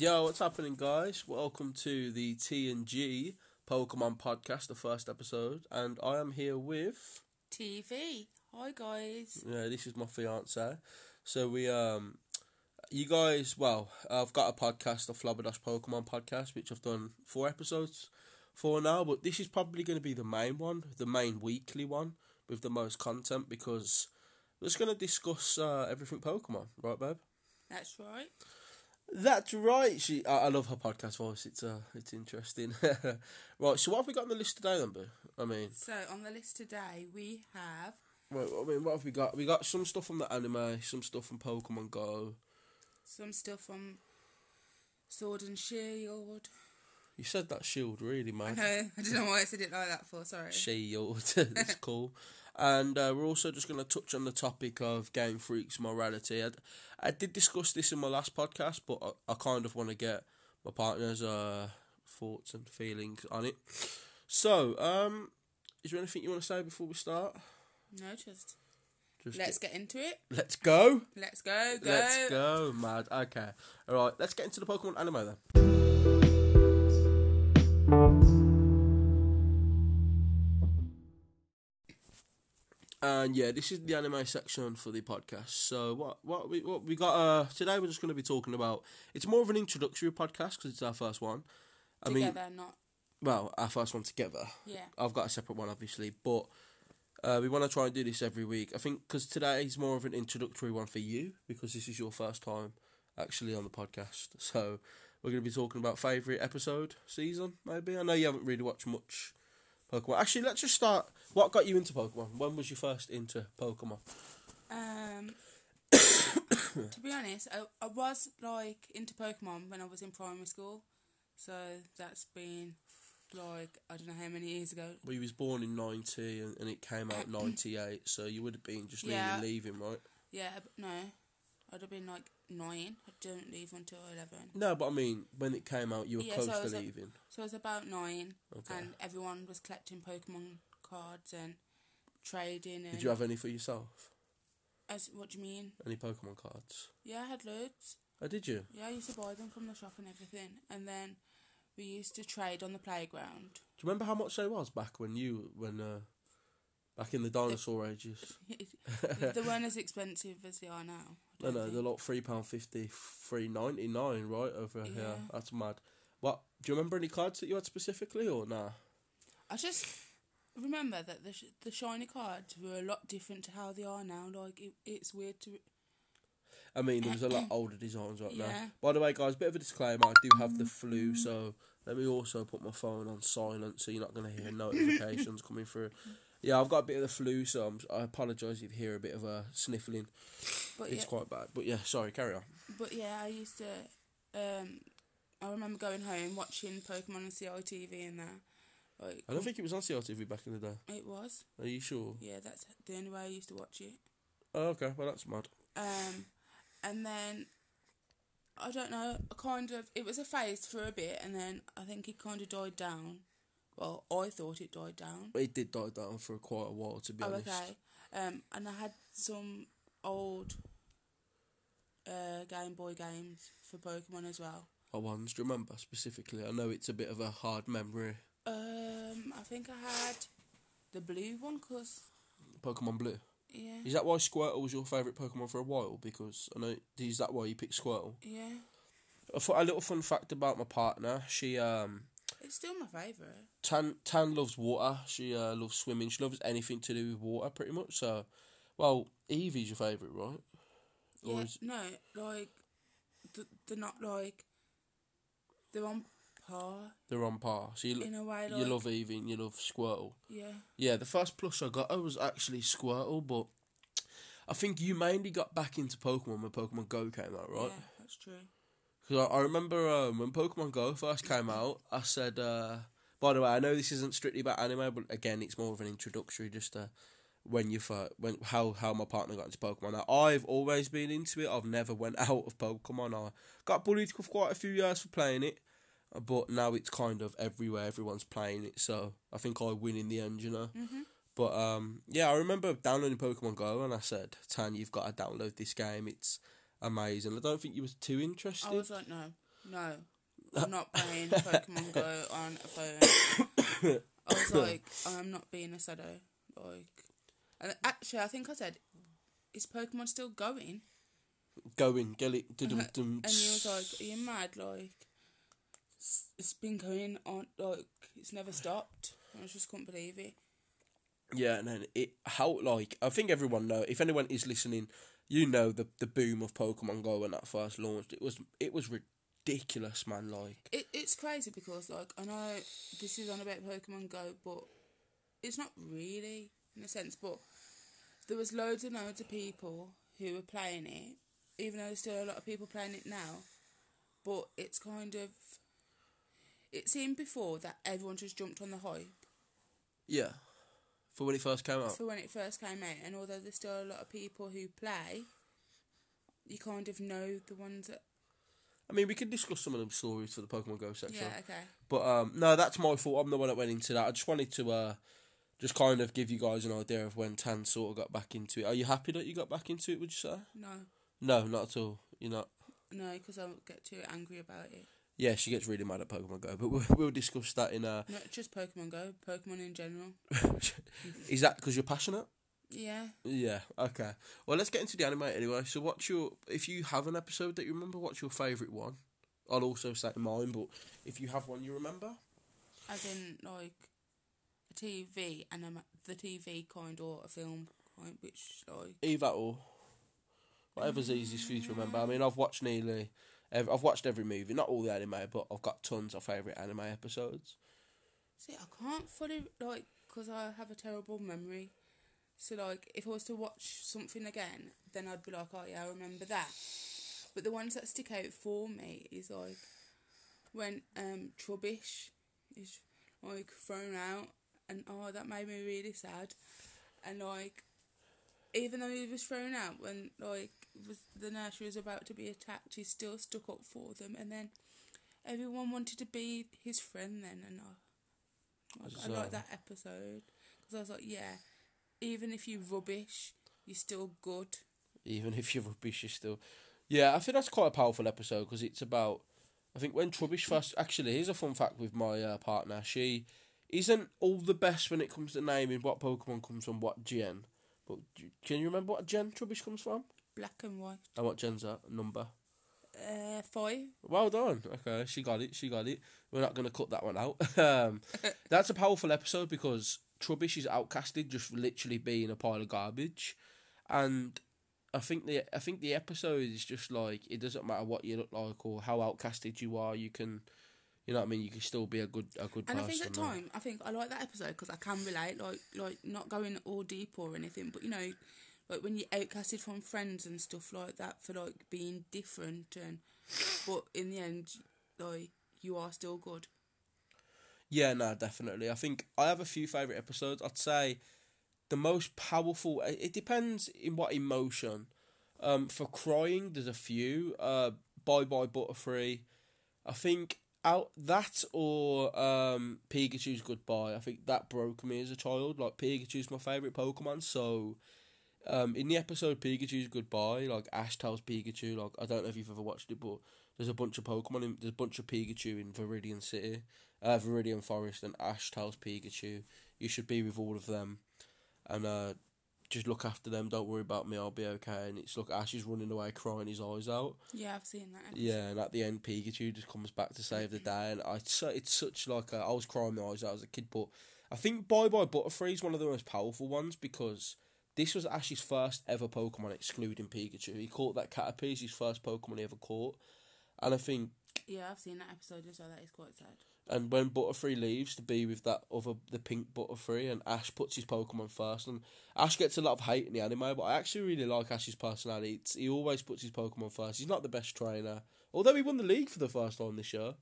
Yo, what's happening, guys? Welcome to the T and G Pokemon podcast, the first episode, and I am here with TeeVee. Hi guys. yeah, this is my fiance. So we um, you guys, well, I've got a podcast, a Flobadosh Pokemon podcast, which I've done four episodes for now, but this is probably going to be the main one, the main weekly one with the most content because we're just going to discuss uh, everything Pokemon, right, babe? That's right. That's right. She, I, I love her podcast voice. It's uh, it's interesting. right. So what have we got on the list today, then, Boo? I mean, So on the list today we have right, I mean, what have we got? We got some stuff from the anime, some stuff from Pokemon Go. some stuff from Sword and Shield. You said that shield, really, I man. know. I don't know why I said it like that for. Sorry. Shield. it's cool. And uh, we're also just going to touch on the topic of Game Freak's morality. I, I did discuss this in my last podcast, but I, I kind of want to get my partner's uh, thoughts and feelings on it. So, um, is there anything you want to say before we start? No, just Just let's get into it. let's go. Let's go. Go. Let's go, mad. Okay. All right, let's get into the Pokemon anime then. And yeah, this is the anime section for the podcast. So what what we what we got uh today we're just going to be talking about it's more of an introductory podcast because it's our first one. I mean, Together, not well, our first one together. yeah. I've got a separate one, obviously, but uh, we want to try and do this every week. I think because today is more of an introductory one for you because this is your first time actually on the podcast. So we're going to be talking about favourite episode, season, maybe. I know you haven't really watched much Pokemon. Actually, let's just start. What got you into Pokemon? When was you first into Pokemon? Um. to be honest, I, I was like into Pokemon when I was in primary school, so that's been like I don't know how many years ago. Well, you was born in 90 and, and it came out 98, so you would have been just Yeah. nearly leaving, right? Yeah, no, I'd have been like nine. I didn't leave until eleven. No, but I mean, when it came out, you were Yeah, close so to was a- leaving. So I was about nine, Okay. and everyone was collecting Pokemon cards and trading. And Did you have any for yourself? As, what do you mean? Any Pokemon cards? Yeah, I had loads. Oh, did you? Yeah, I used to buy them from the shop and everything, and then we used to trade on the playground. Do you remember how much they was back when you when uh back in the dinosaur ages? they weren't as expensive as they are now. I No, no, think. they're like three pound fifty, three ninety nine, right over here. That's mad. What? Do you remember any cards that you had specifically, or nah? I just remember that the sh- the shiny cards were a lot different to how they are now. Like it, it's weird to. I mean, there was a lot older designs right now. By the way, guys, bit of a disclaimer: I do have the flu, mm. so let me also put my phone on silent, so you're not going to hear notifications coming through. Yeah, I've got a bit of the flu, so I'm, I apologise if you hear a bit of a sniffling. But It's yeah, quite bad, but yeah, sorry, carry on. but yeah, I used to. Um, I remember going home watching Pokemon on CITV and that. Like I don't think it was on CITV back in the day. it was. Are you sure? Yeah, that's the only way I used to watch it. Oh, okay, well that's mad. Um, and then I don't know, a kind of it was a phase for a bit, and then I think it kind of died down. Well, I thought it died down. It did die down for quite a while, to be Oh, honest. okay. Um, and I had some old uh, Game Boy games for Pokemon as well. What ones do you remember specifically? I know it's a bit of a hard memory. Um, I think I had the blue one, cause Pokemon Blue. yeah, Is that why Squirtle was your favourite Pokemon for a while? Because I know is that why you picked Squirtle? yeah, I thought a little fun fact about my partner: she um it's still my favorite. Tan Tan loves water. She uh, loves swimming. She loves anything to do with water, pretty much. So, well, Eevee's your favourite, right? Yeah, is- no, like th- they're not like they're on par They're on par. So you, in a way. you love Eevee and you love Squirtle. yeah, Yeah, the first plus I got I was actually Squirtle, but I think you mainly got back into Pokemon when Pokemon Go came out, right? yeah, that's true. Because I, I remember um, when Pokemon Go first came out, I said, uh, by the way, I know this isn't strictly about anime, but again, it's more of an introductory, just uh, when you first, when how how my partner got into Pokemon. Now, I've always been into it. I've never went out of Pokemon. I got bullied for quite a few years for playing it, but now it's kind of everywhere. Everyone's playing it, so I think I win in the end, you know. Mhm. But um, yeah, I remember downloading Pokemon Go, and I said, "Tan, you've got to download this game. It's amazing." I don't think you was too interested. I was like, no, No, uh, I'm not playing Pokemon Go on a phone. I was like, I'm not being a shadow. Like, and actually, I think I said, is Pokemon still going? Going, get it, dum dum. And he was like, Are you mad? Like, it's- it's been going on, like, it's never stopped. I just couldn't believe it. Yeah, and then it how like I think everyone know if anyone is listening, you know the the boom of Pokemon Go when that first launched. It was it was ridiculous, man. Like It, it's crazy because, like, I know this is on about Pokemon Go, but it's not really, in a sense, but there was loads and loads of people who were playing it, even though there's still a lot of people playing it now. But it's kind of. It seemed before that everyone just jumped on the hype yeah, for when it first came out. for when it first came out, and although there's still a lot of people who play, you kind of know the ones that. I mean, we could discuss some of them stories for the Pokemon Go section. Yeah, okay. But um, no, that's my fault. I'm the one that went into that. I just wanted to uh, just kind of give you guys an idea of when Tan sort of got back into it. Are you happy that you got back into it? Would you say? No, No, not at all. You're not. no, because I'll get too angry about it. Yeah, she gets really mad at Pokemon Go, but we'll, we'll discuss that in a. Not just Pokemon Go, Pokemon in general. is that because you're passionate? Yeah. Yeah. Okay. Well, let's get into the anime anyway. So, what's your if you have an episode that you remember? What's your favourite one? I'll also say mine, but if you have one you remember, As in, like, a TV and a, the TV kind or a film kind, which, like, either or, whatever's easiest for you to remember. I mm. mean, I've watched nearly, ev- I've watched every movie, not all the anime, but I've got tons of favourite anime episodes. see, I can't fully, like, because I have a terrible memory. So, like, if I was to watch something again, then I'd be like, oh, yeah, I remember that. But the ones that stick out for me is, like, when um Trubbish is, like, thrown out, and, oh, that made me really sad. And, like, even though he was thrown out when like was the nursery was about to be attacked, he still stuck up for them, and then everyone wanted to be his friend. Then, and I, like, I So- like that episode because I was like, yeah, even if you rubbish, you're still good. Even if you're rubbish, you're still. Yeah, I think that's quite a powerful episode because it's about. I think when Trubbish first. Actually, here's a fun fact with my uh, partner. She isn't all the best when it comes to naming what Pokemon comes from what gen. But can you remember what gen Trubbish comes from? Black and white. And what gen's that number? Uh, five. Well done. Okay, she got it. She got it. We're not going to cut that one out. um, that's a powerful episode because Trubbish is outcasted, just literally being a pile of garbage, and I think the I think the episode is just like it doesn't matter what you look like or how outcasted you are. You can, you know what I mean. You can still be a good a good And person. I think at like- time, I think I like that episode because I can relate, like like not going all deep or anything, but you know, like when you're outcasted from friends and stuff like that for like being different, and but in the end, like you are still good. Yeah, no, definitely. I think I have a few favorite episodes. I'd say the most powerful. It depends in what emotion. Um, for crying, there's a few. Uh, Bye Bye Butterfree. I think out that or um Pikachu's Goodbye. I think that broke me as a child. Like Pikachu's my favorite Pokemon, so. Um, in the episode Pikachu's Goodbye, like Ash tells Pikachu, like I don't know if you've ever watched it, but there's a bunch of Pokemon. In, there's a bunch of Pikachu in Viridian City, uh, Viridian Forest, and Ash tells Pikachu, "You should be with all of them, and uh, just look after them. Don't worry about me. I'll be okay." And it's look, Ash is running away, crying his eyes out. Yeah, I've seen that. Episode. Yeah, and at the end, Pikachu just comes back to save the day, and I it's it's such like a, I was crying my eyes out as a kid, but I think Bye Bye Butterfree is one of the most powerful ones because this was Ash's first ever Pokemon, excluding Pikachu. He caught that Caterpie, his first Pokemon he ever caught, and I think yeah, I've seen that episode as well. That is quite sad. and when Butterfree leaves to be with that other the pink Butterfree, and Ash puts his Pokemon first, and Ash gets a lot of hate in the anime, but I actually really like Ash's personality. It's, he always puts his Pokemon first. He's not the best trainer, although he won the league for the first time this year.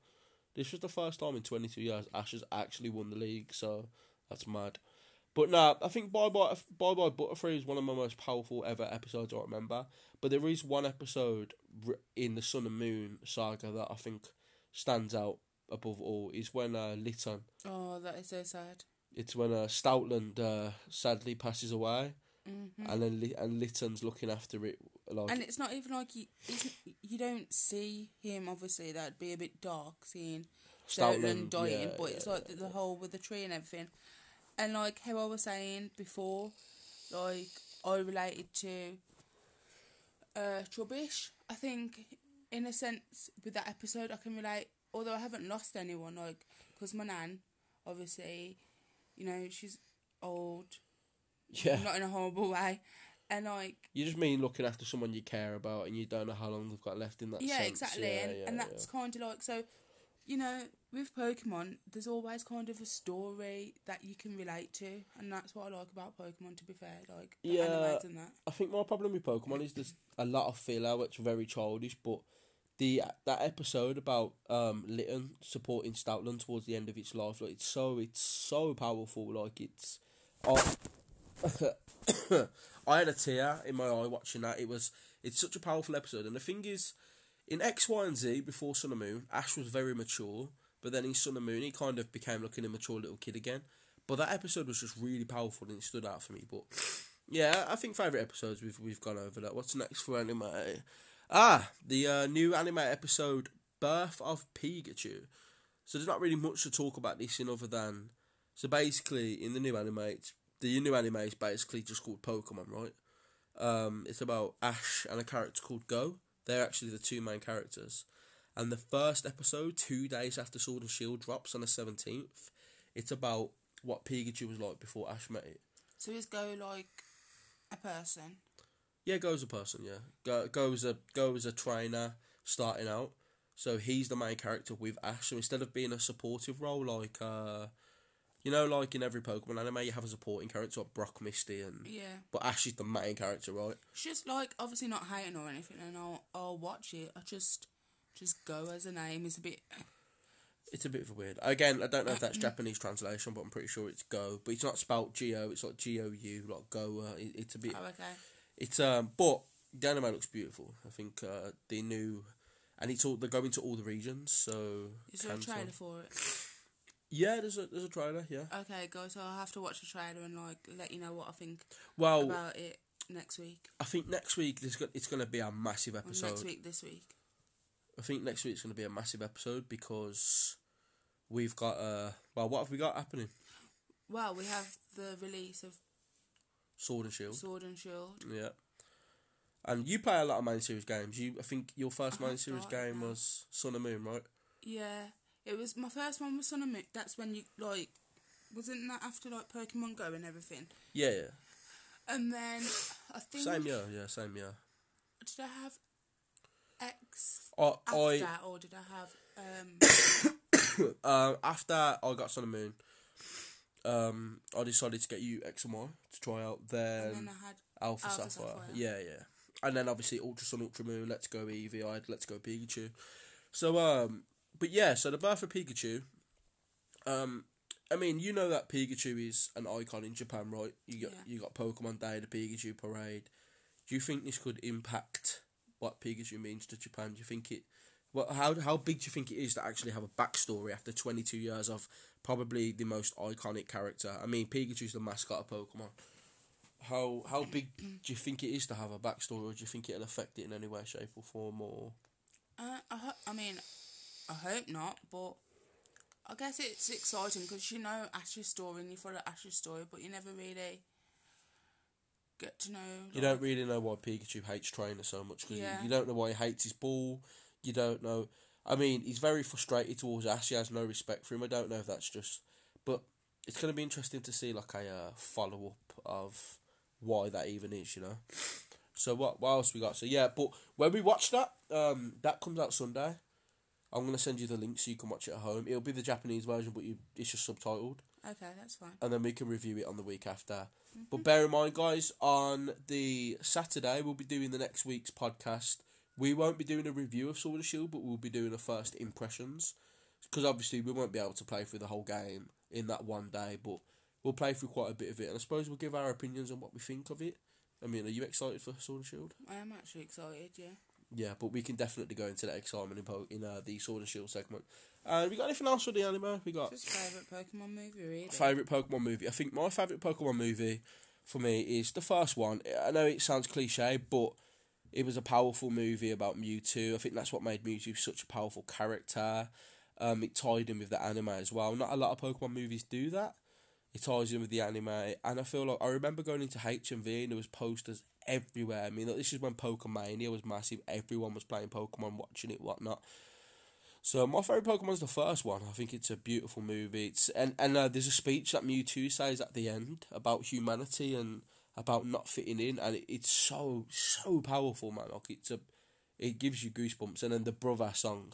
This was the first time in twenty two years Ash has actually won the league, so that's mad. But nah, I think Bye Bye Bye Bye Butterfree is one of my most powerful ever episodes I remember. But there is one episode in the Sun and Moon saga that I think stands out above all. Is when uh, Litten. Oh, that is so sad. It's when uh, Stoutland uh, sadly passes away, Mm-hmm. and then and Litten's looking after it. like And it's not even like you, you don't see him. Obviously, that'd be a bit dark seeing Stoutland dying. yeah, but it's yeah, like the, the whole with the tree and everything. And like how I was saying before, like I related to uh Trubbish. I think in a sense with that episode I can relate. Although I haven't lost anyone, like because my nan, obviously, you know she's old, yeah. not in a horrible way, and like You just mean looking after someone you care about, and you don't know how long they've got left in that. yeah, sense. exactly, Yeah, and yeah, and that's kind of like so. You know, with Pokemon, there's always kind of a story that you can relate to, and that's what I like about Pokemon. To be fair, like Yeah. and that. I think my problem with Pokemon is there's a lot of filler, which is very childish. But the that episode about um Litten supporting Stoutland towards the end of its life, like it's so it's so powerful. Like it's, I, I had a tear in my eye watching that. It was it's such a powerful episode, and the thing is, in X, Y, and Z before Sun and Moon, Ash was very mature, but then in Sun and Moon, he kind of became like an immature little kid again. But that episode was just really powerful and it stood out for me. But yeah, I think favourite episodes we've we've gone over that. What's next for anime? Ah, the uh, new anime episode, Birth of Pikachu. So there's not really much to talk about this in other than so basically in the new anime, the new anime is basically just called Pokemon, right? Um, it's about Ash and a character called Go. They're actually the two main characters. And the first episode, two days after Sword and Shield drops on the seventeenth, it's about what Pikachu was like before Ash met it. So he's Go like a person? Yeah, Go's a person. Yeah, Go Go's a Go as a trainer starting out. So he's the main character with Ash. So instead of being a supportive role like uh, you know, like in every Pokemon anime, you have a supporting character like Brock, Misty, and Yeah. but Ash is the main character, right? It's just like obviously not hating or anything, and I'll I'll watch it. I just just Go as a name is a bit. It's a bit of a weird. Again, I don't know if that's Japanese translation, but I'm pretty sure it's Go. But it's not spelt G O. It's like G O U, like Go. Uh, it, it's a bit. Oh, okay. It's um, but the anime looks beautiful. I think uh, the new, and it's all they're going to all the regions. So Is there a trailer for it? Yeah, there's a there's a trailer. Yeah. Okay, go. So I'll have to watch the trailer and like let you know what I think Well, about it next week. I think next week there's go- it's going to be a massive Or episode. next week, this week. I think next week's going to be a massive episode because we've got uh well what have we got happening? Well, we have the release of Sword and Shield. Sword and Shield. Yeah. And you play a lot of main series games. You, I think your first I main series game was Sun and Moon, right? Yeah, it was my first one was Sun and Moon. That's when you like, wasn't that after like Pokemon Go and everything? Yeah, yeah. And then I think Same year, yeah, same year. did I have X I, after I or did I have um? uh, after I got Sun and Moon, um, I decided to get you X and Y to try out. Then, and then I had Alpha, Alpha Sapphire. Sapphire. Yeah, yeah. And then obviously Ultra Sun, Ultra Moon, Let's Go Eevee, I had Let's Go Pikachu. So um but yeah, so the birth of Pikachu, um I mean, you know that Pikachu is an icon in Japan, right? You got Yeah. you got Pokemon Day, the Pikachu parade. Do you think this could impact what Pikachu means to Japan? Do you think it Well, how how big do you think it is to actually have a backstory after twenty two years of probably the most iconic character? I mean Pikachu's the mascot of Pokemon. How how big do you think it is to have a backstory, or do you think it'll affect it in any way, shape, or form? Or Uh, I, I mean, I hope not, but I guess it's exciting because you know Ash's story and you follow Ash's story, but you never really get to know. you don't really know why Pikachu hates Trainer so much because Yeah. you don't know why he hates his ball. You don't know. I mean, he's very frustrated towards Ash. He has no respect for him. I don't know if that's just, but it's going to be interesting to see like a uh, follow up of why that even is. You know. So what? What else we got? So yeah, but when we watch that, um, that comes out Sunday. I'm gonna send you the link so you can watch it at home. It'll be the Japanese version, but you it's just subtitled. Okay, that's fine. and then we can review it on the week after. Mm-hmm. But bear in mind, guys, on the Saturday we'll be doing the next week's podcast. We won't be doing a review of Sword and Shield, but we'll be doing a first impressions because obviously we won't be able to play through the whole game in that one day, but we'll play through quite a bit of it, and I suppose we'll give our opinions on what we think of it. I mean, are you excited for Sword and Shield? I am actually excited. Yeah. Yeah, but we can definitely go into that excitement in, po- in uh, the Sword and Shield segment. Uh, we got anything else for the anime? We got Just favourite Pokemon movie, really. Favorite Pokemon movie. I think my favorite Pokemon movie for me is the first one. I know it sounds cliche, but it was a powerful movie about Mewtwo. I think that's what made Mewtwo such a powerful character. Um, it tied in with the anime as well. Not a lot of Pokemon movies do that. It ties in with the anime, and I feel like I remember going into HMV and there was posters everywhere. I mean, like, this is when Pokemania was massive. Everyone was playing Pokemon, watching it, whatnot. So my favorite Pokemon is the first one. I think it's a beautiful movie. It's and and uh, there's a speech that Mewtwo says at the end about humanity and about not fitting in, and it, it's so so powerful, man. Like it's a, it gives you goosebumps. And then the brother song,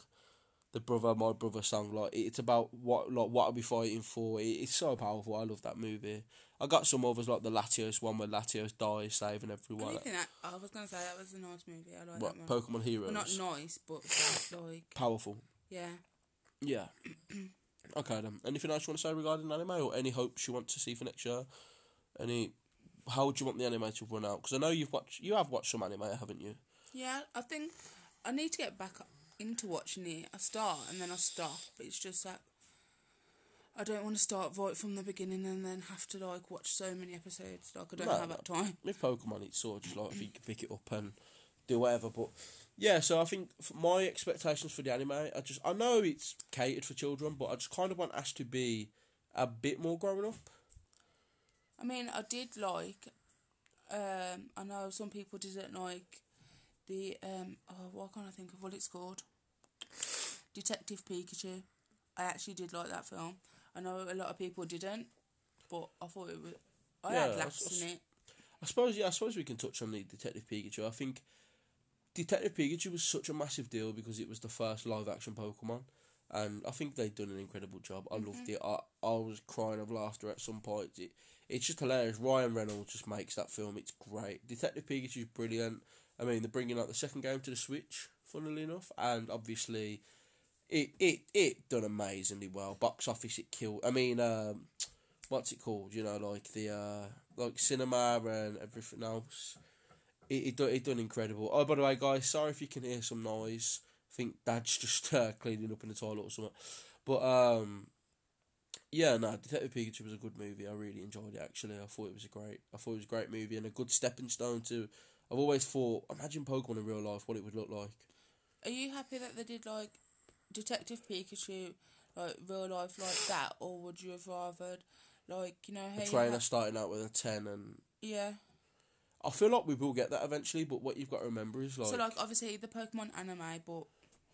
the brother my brother song, like it's about what like what are we fighting for? It, it's so powerful. I love that movie. I got some others like the Latios one where Latios dies saving everyone. Anything that, I was gonna say that was a nice movie. I like What that one. Pokemon Heroes? Well, not nice, but like powerful. yeah. Yeah. okay then. Anything else you want to say regarding anime, or any hopes you want to see for next year? Any? How would you want the anime to run out? Because I know you've watched, you have watched some anime, haven't you? Yeah, I think I need to get back into watching it. I start and then I stop. But it's just that I don't want to start right from the beginning and then have to like watch so many episodes. Like I don't No, have that time. With Pokemon, it's sort of just like if you can pick it up and do whatever. But yeah, so I think my expectations for the anime, I just I know it's catered for children, but I just kind of want Ash to be a bit more grown up. I mean, I did like. Um, I know some people didn't like the um. Oh, what can't I think of what it's called? Detective Pikachu. I actually did like that film. I know a lot of people didn't, but I thought it was. I Yeah, had laughs in it. I suppose yeah, I suppose we can touch on the Detective Pikachu. I think Detective Pikachu was such a massive deal because it was the first live action Pokemon. And I think they've done an incredible job. I loved mm-hmm. it. I, I was crying of laughter at some points. It, it's just hilarious. Ryan Reynolds just makes that film. It's great. Detective Pikachu's brilliant. I mean, they're bringing out the second game to the Switch, funnily enough, and obviously, it it it done amazingly well. Box office, it killed. I mean, um, what's it called? You know, like the uh, like cinema and everything else. It it done, it done incredible. Oh, by the way, guys, sorry if you can hear some noise. I think Dad's just uh, cleaning up in the toilet or something. But um, yeah, no, Detective Pikachu was a good movie. I really enjoyed it. Actually, I thought it was a great. I thought it was a great movie and a good stepping stone to. I've always thought, imagine Pokemon in real life, what it would look like. Are you happy that they did like Detective Pikachu, like real life like that, or would you have rather like you know how A trainer ha- starting out with a ten, and yeah. I feel like we will get that eventually. But what you've got to remember is like, so like obviously the Pokemon anime, but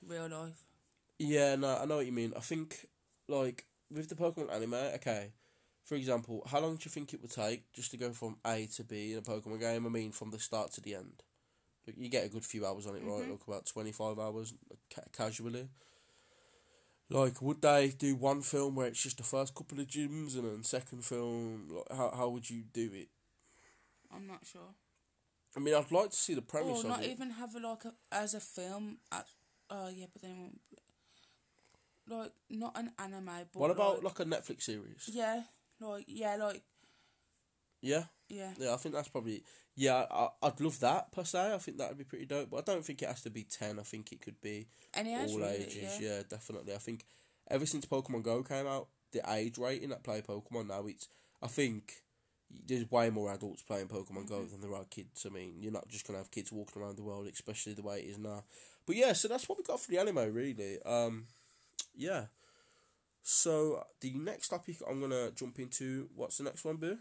real life. Yeah, no, I know what you mean. I think, like, with the Pokemon anime, okay, for example, how long do you think it would take just to go from A to B in a Pokemon game? I mean, from the start to the end. You get a good few hours on it, right? Mhm. Like, about 25 hours ca- casually. Like, would they do one film where it's just the first couple of gyms and then second film? Like, how, how would you do it? I'm not sure. I mean, I'd like to see the premise Or not it. even have a like a, as a film. At, oh yeah, but then it won't be- like not an anime. But what about, like, like, a Netflix series? yeah, like yeah, like Yeah? yeah. Yeah, I think that's probably yeah. I, I'd love that per se. I think that'd be pretty dope. But I don't think it has to be ten. I think it could be Any age, all really, ages. yeah. Yeah. definitely. I think ever since Pokemon Go came out, the age rating that play Pokemon now it's. I think there's way more adults playing Pokemon Go Mm-hmm. than there are kids. I mean, you're not just gonna have kids walking around the world, especially the way it is now. But yeah, so that's what we got for the anime, really. Um, yeah. So the next topic I'm gonna jump into. What's the next one, Boo?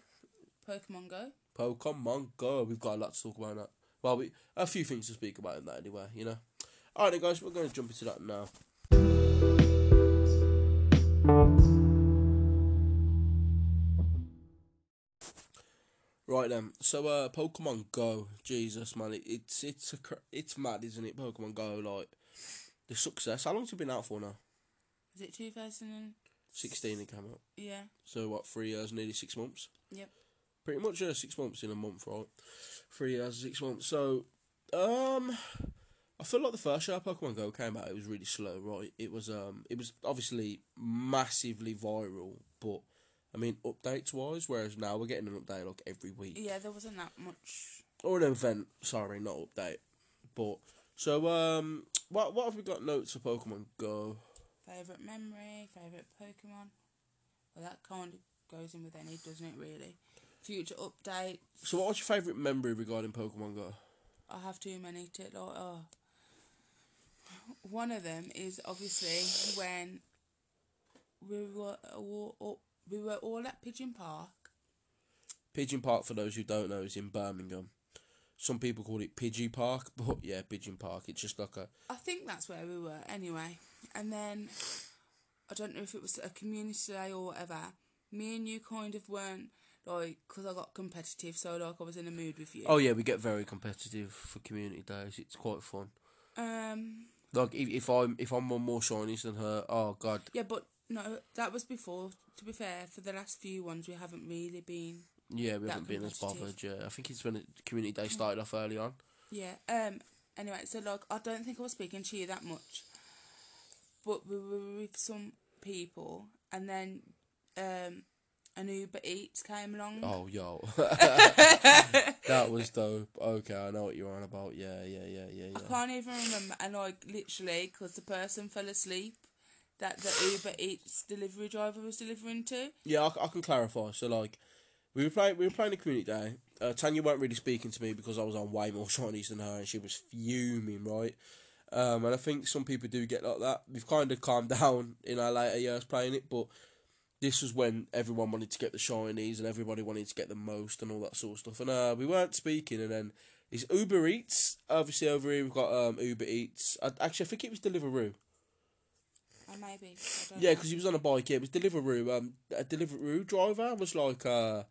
Pokemon Go. Pokemon Go. We've got a lot to talk about that. Well, we a few things to speak about in that anyway. You know. All right, then, guys. We're going to jump into that now. Right then. So, uh, Pokemon Go. Jesus, man, it, it's it's a cr- it's mad, isn't it? Pokemon Go, like the success. How long's it been out for now? Is it two thousand and Sixteen. It came out. yeah? So what? Three years, nearly six months. Yep. Pretty much uh, six months in a month, right? Three years, six months. So, um, I feel like the first year Pokemon Go came out, it was really slow, right? It was um, it was obviously massively viral, but I mean updates wise, whereas now we're getting an update like every week Yeah, there wasn't that much. or an event. Sorry, not update. But so um, what what have we got notes for Pokemon Go? Favorite memory, favorite Pokemon. Well, that kind of goes in with any, doesn't it? Really. Future update. So what was your favourite memory regarding Pokemon Go? I have too many to like. Oh. One of them is obviously when we were all, all we were all at Pigeon Park. Pigeon Park, for those who don't know, is in Birmingham. Some people call it Pidgey Park, but yeah, Pigeon Park. It's just like a I think that's where we were anyway. And then I don't know if it was a community day or whatever. Me and you kind of weren't like because I got competitive, so like I was in a mood with you. oh yeah, we get very competitive for community days. It's quite fun. Um. Like if, if I'm if I'm on more shinies than her, oh god, Yeah, but no, that was before. To be fair, for the last few ones, we haven't really been. yeah, we haven't been as bothered. Yeah, I think it's when community day started off early on. Yeah. Um. Anyway, so like I don't think I was speaking to you that much, but we were with some people, and then um, an Uber Eats came along. Oh yo, that was dope. Okay, I know what you're on about. Yeah, yeah, yeah, yeah, I can't even remember, and like literally, because the person fell asleep that the Uber Eats delivery driver was delivering to. Yeah, I, I can clarify. So like, we were playing we were playing the community day. Uh, Tanya weren't really speaking to me because I was on way more shinies than her, and she was fuming, right? Um, and I think some people do get like that. We've kind of calmed down in our later years playing it, but this was when everyone wanted to get the shinies and everybody wanted to get the most and all that sort of stuff. And uh, we weren't speaking, and then it's Uber Eats. Obviously, over here we've got um, Uber Eats. I, actually, I think it was Deliveroo. Oh, maybe. Yeah, because he was on a bike. Yeah, it was Deliveroo. Um, a Deliveroo driver was like, uh,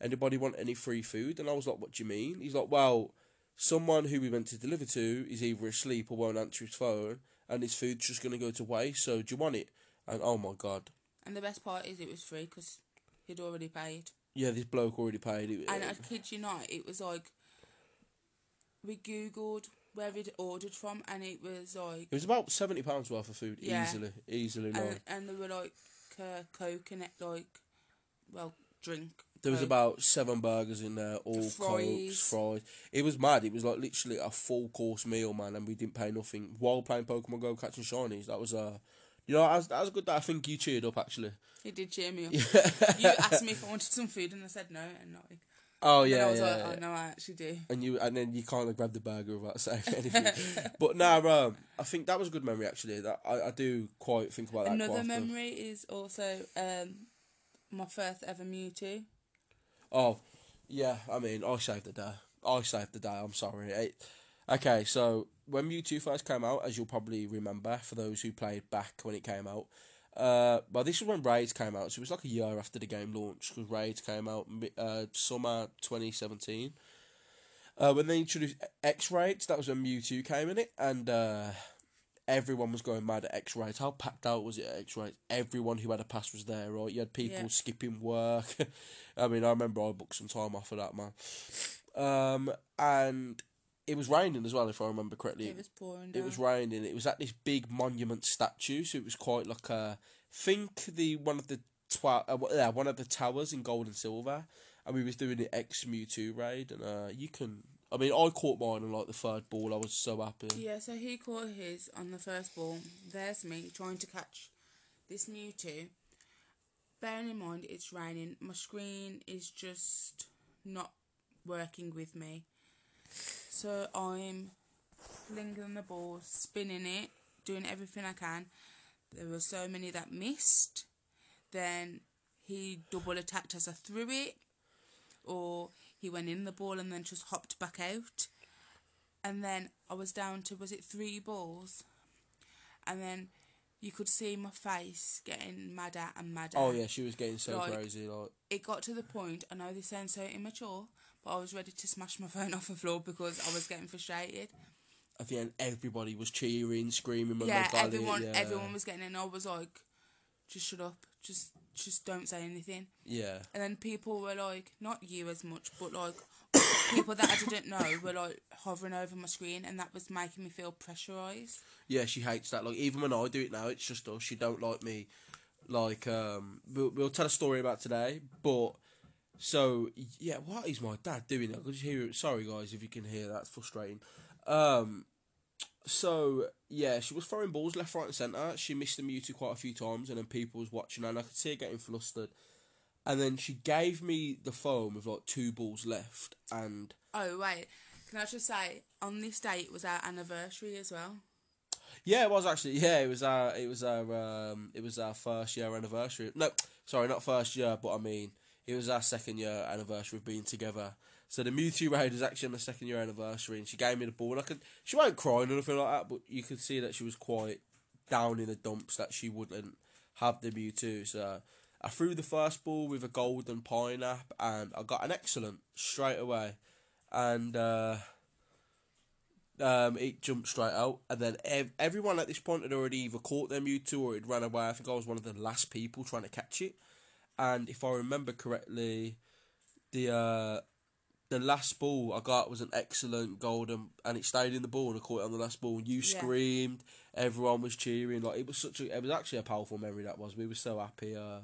"Anybody want any free food?" And I was like, "What do you mean?" He's like, "Well, someone who we went to deliver to is either asleep or won't answer his phone, and his food's just gonna go to waste. So do you want it?" And oh my god, And the best part is it was free because he'd already paid. yeah, this bloke already paid it. And I kid you not, it was like we googled where he'd ordered from, and it was like it was about seventy pounds worth of food, Yeah. easily, easily. and, Like. and there were like uh, coconut like well drink. There was Coke. about seven burgers in there, all cokes, Fries. fries. It was mad. It was like literally a full course meal, man, and we didn't pay nothing while playing Pokemon Go catching shinies. That was uh, you know, that was, that was good. That I think you cheered up actually. He did cheer me up. you asked me if I wanted some food, and I said no, and like. Oh yeah, I was yeah, like, yeah. oh no, I actually do. And you and then you kind of grabbed the burger without saying anything. but nah, um, I think that was a good memory actually. That I, I do quite think about that. quite Another memory is also um, my first ever Mewtwo. Oh, yeah. I mean, I saved the day. I saved the day. I'm sorry. It, okay, so when Mewtwo first came out, as you'll probably remember, for those who played back when it came out, uh, well, this was when Raids came out, so it was like a year after the game launched because Raids came out uh, summer 2017. Uh, when they introduced EX Raids, that was when Mewtwo came in it, and uh, everyone was going mad at EX Raids. How packed out was it at EX Raids? Everyone who had a pass was there, right? You had people Yeah. skipping work. I mean, I remember I booked some time off for that, man. Um, and it was raining as well, if I remember correctly. It was pouring It was raining. It was at this big monument statue, so it was quite like a think the one of the twa- uh, yeah, one of the towers in gold and silver, and we was doing the EX Mewtwo raid, and uh, you can. I mean, I caught mine on like the third ball. I was so happy. Yeah, so he caught his on the first ball. There's me trying to catch this Mewtwo. Bearing in mind it's raining, my screen is just not working with me. So I'm flinging the ball, spinning it, doing everything I can. There were so many that missed. Then he double attacked as I threw it, or he went in the ball and then just hopped back out and then I was down to was it three balls, and then you could see my face getting madder and madder. Oh yeah, she was getting so Like- crazy. Like It got to the point. I know this sounds so immature, but I was ready to smash my phone off the floor because I was getting frustrated. at the end, everybody was cheering, screaming when yeah, they got everyone, it. Yeah. everyone was getting it, I was like, just shut up, just, just don't say anything. Yeah. And then people were like, not you as much, but like people that I didn't know were like hovering over my screen, and that was making me feel pressurized. Yeah, she hates that. Like even when I do it now, it's just us. She don't like me. Like um, we'll, we'll tell a story about today, but so yeah, what is my dad doing? I could just hear it. Sorry guys, if you can hear that, it's frustrating. Um, so yeah, she was throwing balls left, right, and centre. She missed the Mewtwo quite a few times, and then people was watching her, and I could see her getting flustered. And then she gave me the phone with like two balls left, and Oh wait, Can I just say, on this day it was our anniversary as well. Yeah, it was actually. Yeah, it was our. It was our. Um, it was our first year anniversary. No, sorry, not first year, but I mean, it was our second year anniversary of being together. So the Mewtwo raid was actually on the second year anniversary, and she gave me the ball. And I could. She wasn't crying or anything like that, but you could see that she was quite down in the dumps that she wouldn't have the Mewtwo. So I threw the first ball with a golden pineapple, and I got an excellent straight away, and. Uh, um, it jumped straight out, and then ev- everyone at this point had already either caught their Mewtwo or it ran away. I think I was one of the last people trying to catch it, and if I remember correctly, the uh, the last ball I got was an excellent golden, and it stayed in the ball, and I caught it on the last ball. And you Yeah. screamed, everyone was cheering, like it was such a, it was actually a powerful memory that was. We were so happy, uh,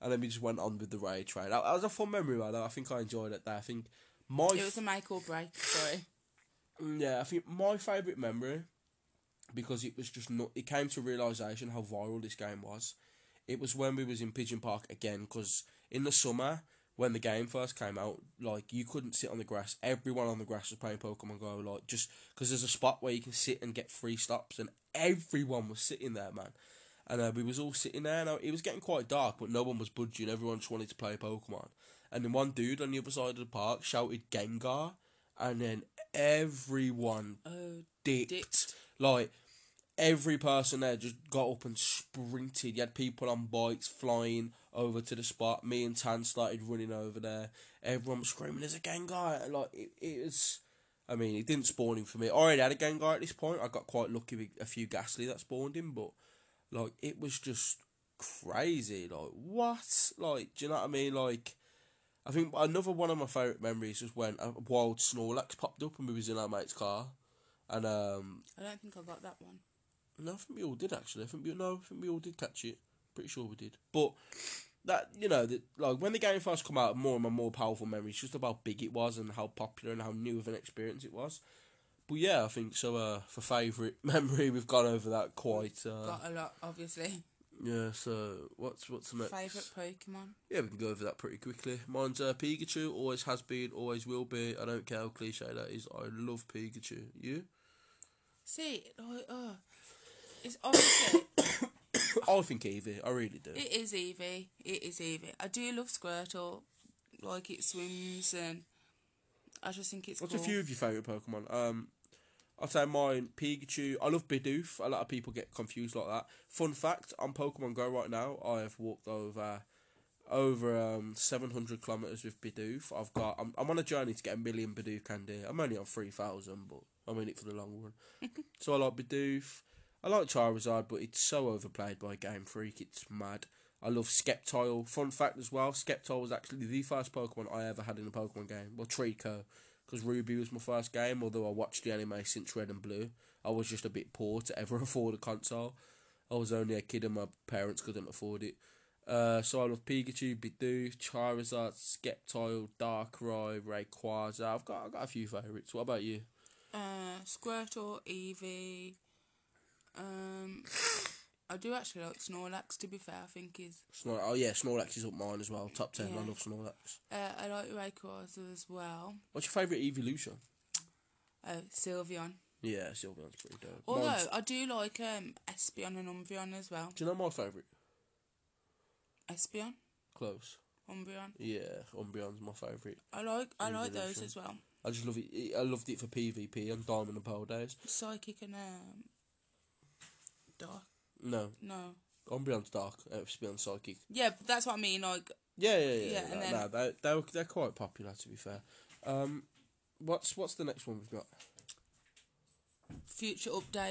and then we just went on with the raid trade. That, was a fun memory, man. I think I enjoyed it there. I think my It was a make or break. Sorry. Mm, Yeah, I think my favourite memory, because it was just not. It came to realization how viral this game was. It was when we was in Pigeon Park again, because in the summer when the game first came out, like you couldn't sit on the grass. Everyone on the grass was playing Pokemon Go, like just because there's a spot where you can sit and get free stops, and everyone was sitting there, man. And uh, we was all sitting there. Now it was getting quite dark, but no one was budging. Everyone just wanted to play Pokemon. And then one dude on the other side of the park shouted Gengar, and then everyone Oh, dipped. dipped. Like every person there just got up and sprinted. You had people on bikes flying over to the spot. Me and Tan started running over there. Everyone was screaming, "There's a gang Gengar!" Like it, it was. I mean, it didn't spawn him for me. I already had a Gengar at this point. I got quite lucky with a few Gastly that spawned him, but like it was just crazy. Like what? Like do you know what I mean? Like. I think another one of my favourite memories was when a wild Snorlax popped up and we was in our mate's car, and um, I don't think I got that one. No, I think we all did actually. I think we no, I think we all did catch it. Pretty sure we did. But that you know, that like when the game first come out, more and more powerful memories just about how big it was and how popular and how new of an experience it was. But yeah, I think so. Uh, for favourite memory, we've gone over that quite. Uh, Got a lot, obviously. yeah. So what's what's the next? Favorite Pokemon. Yeah, we can go over that pretty quickly. Mine's uh, Pikachu. Always has been. Always will be. I don't care how cliche that is. I love Pikachu. You? See, like, oh, it's obviously I think Eevee. I really do. it is Eevee. It is Eevee. I do love Squirtle, like it swims and I just think it's What's cool. a few of your favourite Pokemon? Um, I'd say mine, Pikachu. I love Bidoof. A lot of people get confused like that. Fun fact, on Pokemon Go right now, I have walked over over um, 700 kilometres with Bidoof. I've got, I'm, I'm on a journey to get a million Bidoof candy. I'm only on 3,000, but I'm in it for the long run. so I like Bidoof. I like Charizard, but it's so overplayed by Game Freak. It's mad. I love Sceptile. Fun fact as well, Sceptile was actually the first Pokemon I ever had in a Pokemon game. Well, Treecko, because Ruby was my first game, although I watched the anime since Red and Blue. I was just a bit poor to ever afford a console. I was only a kid and my parents couldn't afford it. Uh, so I love Pikachu, Bidoof, Charizard, Sceptile, Darkrai, Rayquaza. I've got, I've got a few favourites. What about you? Uh, Squirtle, Eevee. Um, I do actually like Snorlax. To be fair, I think is. Snor- oh yeah, Snorlax is up mine as well. Top 10, I love Snorlax. Uh, I like Rayquaza as well. What's your favourite evolution? Oh, Sylveon. Yeah, Sylveon's pretty dope. Although Mine's- I do like um Espeon and Umbreon as well. do you know my favourite? Espeon, Close. Umbreon. Yeah, Umbreon's my favourite. I like I like those as well. I just love it. I loved it for PvP and Diamond and Pearl days. Psychic and um. Dark. No, No. Umbreon's dark. Uh, Espeon's psychic. Yeah, but that's what I mean. Like, Yeah, yeah, yeah. Yeah, yeah then- no, they they're, they're quite popular to be fair. Um, what's what's the next one we've got? future update.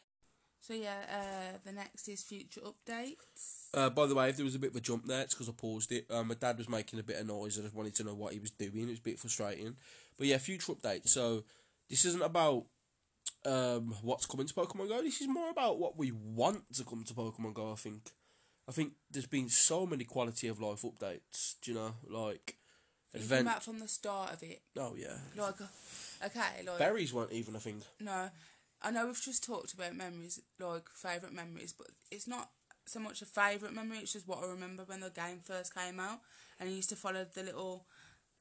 So yeah, uh, the next is future updates. Uh, by the way, if there was a bit of a jump there, it's because I paused it. Um, my dad was making a bit of noise. And I just wanted to know what he was doing. It was a bit frustrating. But yeah, future update. So this isn't about um, what's coming to Pokemon Go. This is more about what we want to come to Pokemon Go. I think. I think there's been so many quality of life updates. Do you know, like event? about from the start of it, Oh yeah, like, uh, okay, like berries weren't even a thing. no, I know we've just talked about memories, like favourite memories, but it's not so much a favourite memory. It's just what I remember when the game first came out, and I used to follow the little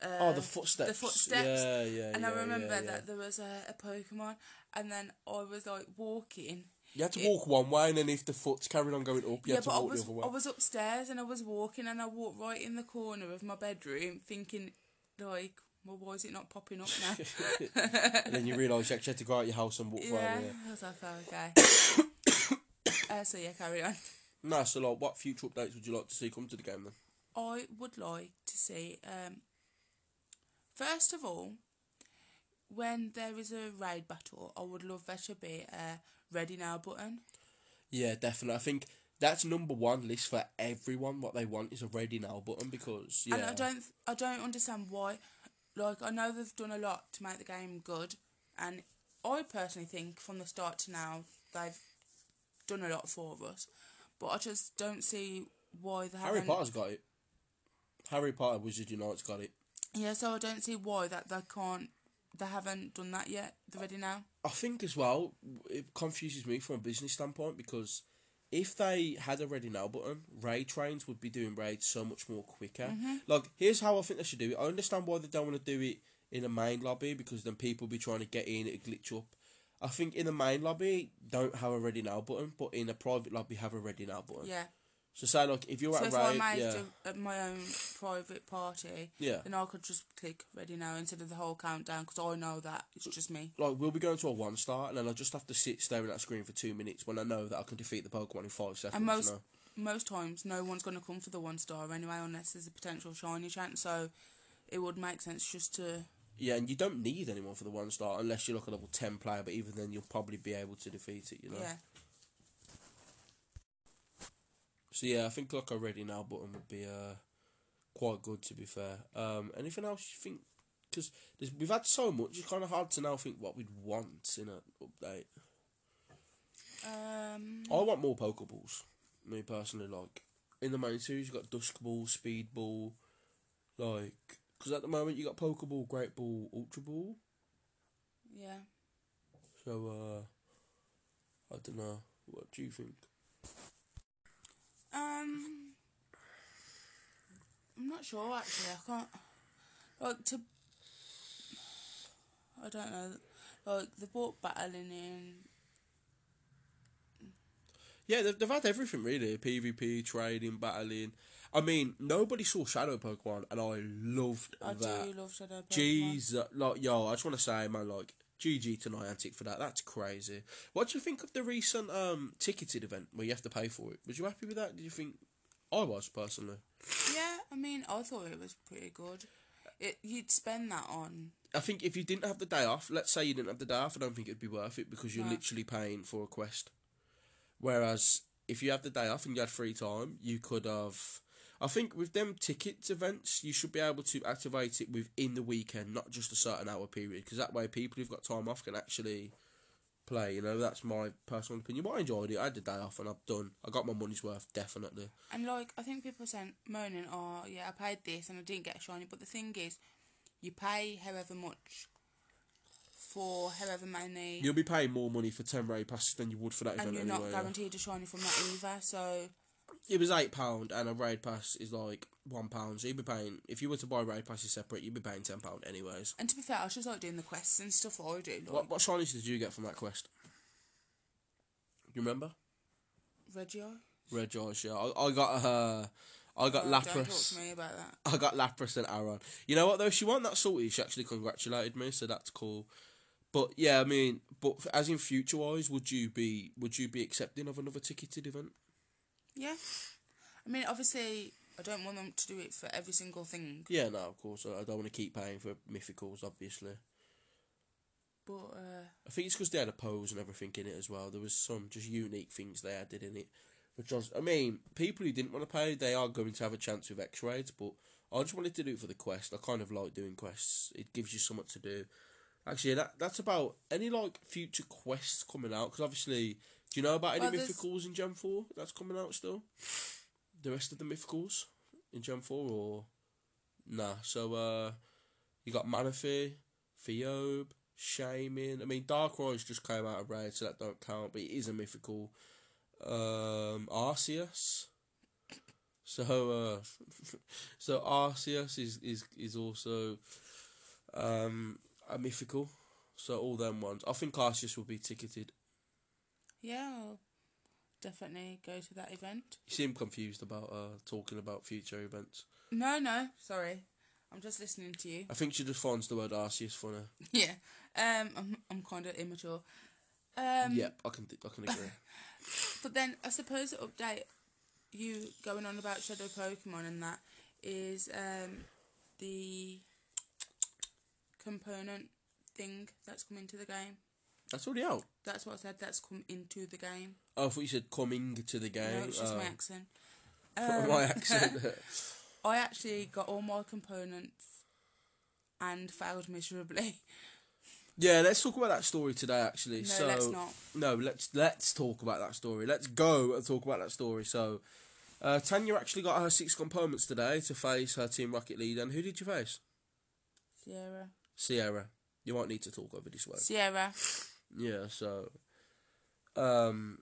Uh, oh, the footsteps. The footsteps. Yeah, yeah. and yeah, I remember yeah, yeah. that there was a, a Pokemon, and then I was like walking. You had to it- walk one way, and then if the foot's carried on going up, you yeah, had to walk was the other way. I was upstairs and I was walking, and I walked right in the corner of my bedroom, thinking like, well, why is it not popping up now? and then you realise you actually had to go out your house and walk yeah, further. I was like, oh, okay. uh, so yeah, carry on. No, so like, what future updates would you like to see come to the game then? I would like to see, um, first of all, when there is a raid battle, I would love there to be a ready now button. Yeah, definitely. I think that's number one list for everyone. What they want is a ready now button because yeah, And I don't, I don't understand why. Like I know they've done a lot to make the game good, and I personally think from the start to now they've done a lot for us, but I just don't see why they Harry haven't. Potter's got it. Harry Potter Wizards Unite's got it. Yeah, so I don't see why that they can't. They haven't done that yet. They're ready now. I think as well, it confuses me from a business standpoint because if they had a ready now button, raid trains would be doing raids so much more quicker. Mm-hmm. Like, here's how I think they should do it. I understand why they don't want to do it in a main lobby because then people be trying to get in, it glitch up. I think in the main lobby, don't have a ready now button, but in a private lobby, have a ready now button. Yeah. So say like if you're So at if a I made yeah, a, a- uh, my own private party, yeah. then I could just click ready now instead of the whole countdown because I know that it's just me. Like we'll be going to a one star, and then I just have to sit staring at that screen for two minutes when I know that I can defeat the Pokemon in five seconds. And most you know? most times, no one's going to come for the one star anyway, unless there's a potential shiny chance. So it would make sense just to Yeah, and you don't need anyone for the one star unless you're like a level ten player. But even then, you'll probably be able to defeat it. You know. yeah. So yeah, I think like a ready now button would be uh quite good to be fair. Um, anything else you think? Because we've had so much, it's kind of hard to now think what we'd want in an update. Um, I want more Pokeballs. Me personally, like in the main series, you got Dusk Ball, Speed Ball, like because at the moment you got Pokeball, Great Ball, Ultra Ball. yeah. So uh, I don't know. What do you think? Um, I'm not sure actually. I can't like to. I don't know. Like they brought battling in. Yeah, they've, they've had everything really. PvP, trading, battling. I mean, nobody saw Shadow Pokemon, and I loved I that. do love Shadow Pokemon. Jeez, uh, like yo, I just want to say, man, like GG to Niantic for that. That's crazy. What do you think of the recent um ticketed event where you have to pay for it? Was you happy with that? Did you think? I was personally. Yeah, I mean, I thought it was pretty good. It you'd spend that on I think if you didn't have the day off, let's say you didn't have the day off, I don't think it'd be worth it because you're No. literally paying for a quest. Whereas if you have the day off and you had free time, you could have. I think with them tickets events, you should be able to activate it within the weekend, not just a certain hour period, because that way people who've got time off can actually play. You know, that's my personal opinion. But I enjoyed it. I had the day off and I've done. I got my money's worth definitely. And like, I think people saying moaning, "Oh, yeah, I paid this and I didn't get a shiny." But the thing is, you pay however much for however many, You'll be paying more money for ten raid passes than you would for that and event you're anyway. not yeah. guaranteed a shiny from that either. So it was eight pound and a raid pass is like one pound. So you'd be paying if you were to buy raid passes separate, you'd be paying ten pound anyways. And to be fair, I was just like doing the quests and stuff I do. Like What what shinies did you get from that quest? You remember? Regio. Red Josh, yeah. I, I got uh I got Oh, Don't talk Lapras. to me about that. I got Lapras and Aaron. You know what though? She wasn't that salty. She actually congratulated me, so that's cool. But yeah, I mean, but as in future wise, would you be would you be accepting of another ticketed event? Yeah. I mean, obviously, I don't want them to do it for every single thing, Yeah, no, of course. I don't want to keep paying for mythicals, obviously. but uh, I think it's because they had a pose and everything in it as well. There was some just unique things they added in it, which was, I mean, people who didn't want to pay, they are going to have a chance with EX Raids. But I just wanted to do it for the quest. I kind of like doing quests. It gives you something to do. Actually, that that's about any like future quests coming out. Because obviously, do you know about any Well, mythicals in Gen Four that's coming out still? The rest of the mythicals in Gen Four or nah? So uh, you got Manaphy, Theobe, Shaymin. I mean, Darkrai just came out of raid, so that don't count. But it is a mythical. Um, Arceus. So, uh, so Arceus is is is also um a mythical. So all them ones. I think Arceus will be ticketed. Yeah, I'll definitely go to that event. You seem confused about uh talking about future events. No, no, sorry. I'm just listening to you. I think she just finds the word Arceus funny. Yeah. Um, I'm I'm kind of immature. Um, yep, I can th- I can agree. But then I suppose the update you going on about Shadow Pokemon and that is um the component thing that's come into the game. That's already out. That's what I said. That's come into the game. Oh, I thought you said coming to the game. no, it's just my Oh. accent. Um, my accent. I actually got all my components and failed miserably. yeah, let's talk about that story today. Actually, No, so let's not. no, let's let's talk about that story. Let's go and talk about that story. So, uh, Tanya actually got her six components today to face her Team Rocket lead. And who did you face? Sierra. Sierra. You might need to talk over this way. Sierra. Yeah. So, um,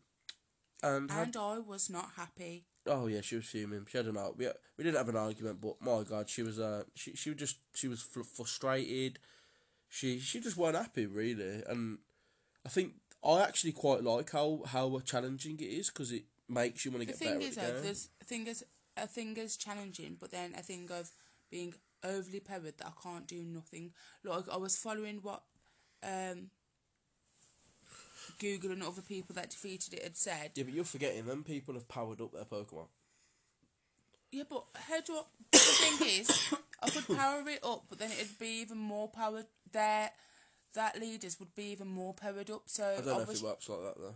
and, had, And I was not happy. oh yeah, she was fuming. She had an we we didn't have an argument, but my god, she was uh she she was just she was fr- frustrated. She she just weren't happy really, and I think I actually quite like how how challenging it is because it makes you want to The get thing better is, at though, the game. there's a thing is a thing is challenging, but then a thing of being overly powered that I can't do nothing. Like I was following what um Google and other people that defeated it had said. Yeah, but you're forgetting them people have powered up their Pokemon. Yeah, but how do I, the thing is, I could power it up, but then it'd be even more powered. Their that leaders would be even more powered up. So I don't know if it works like that though.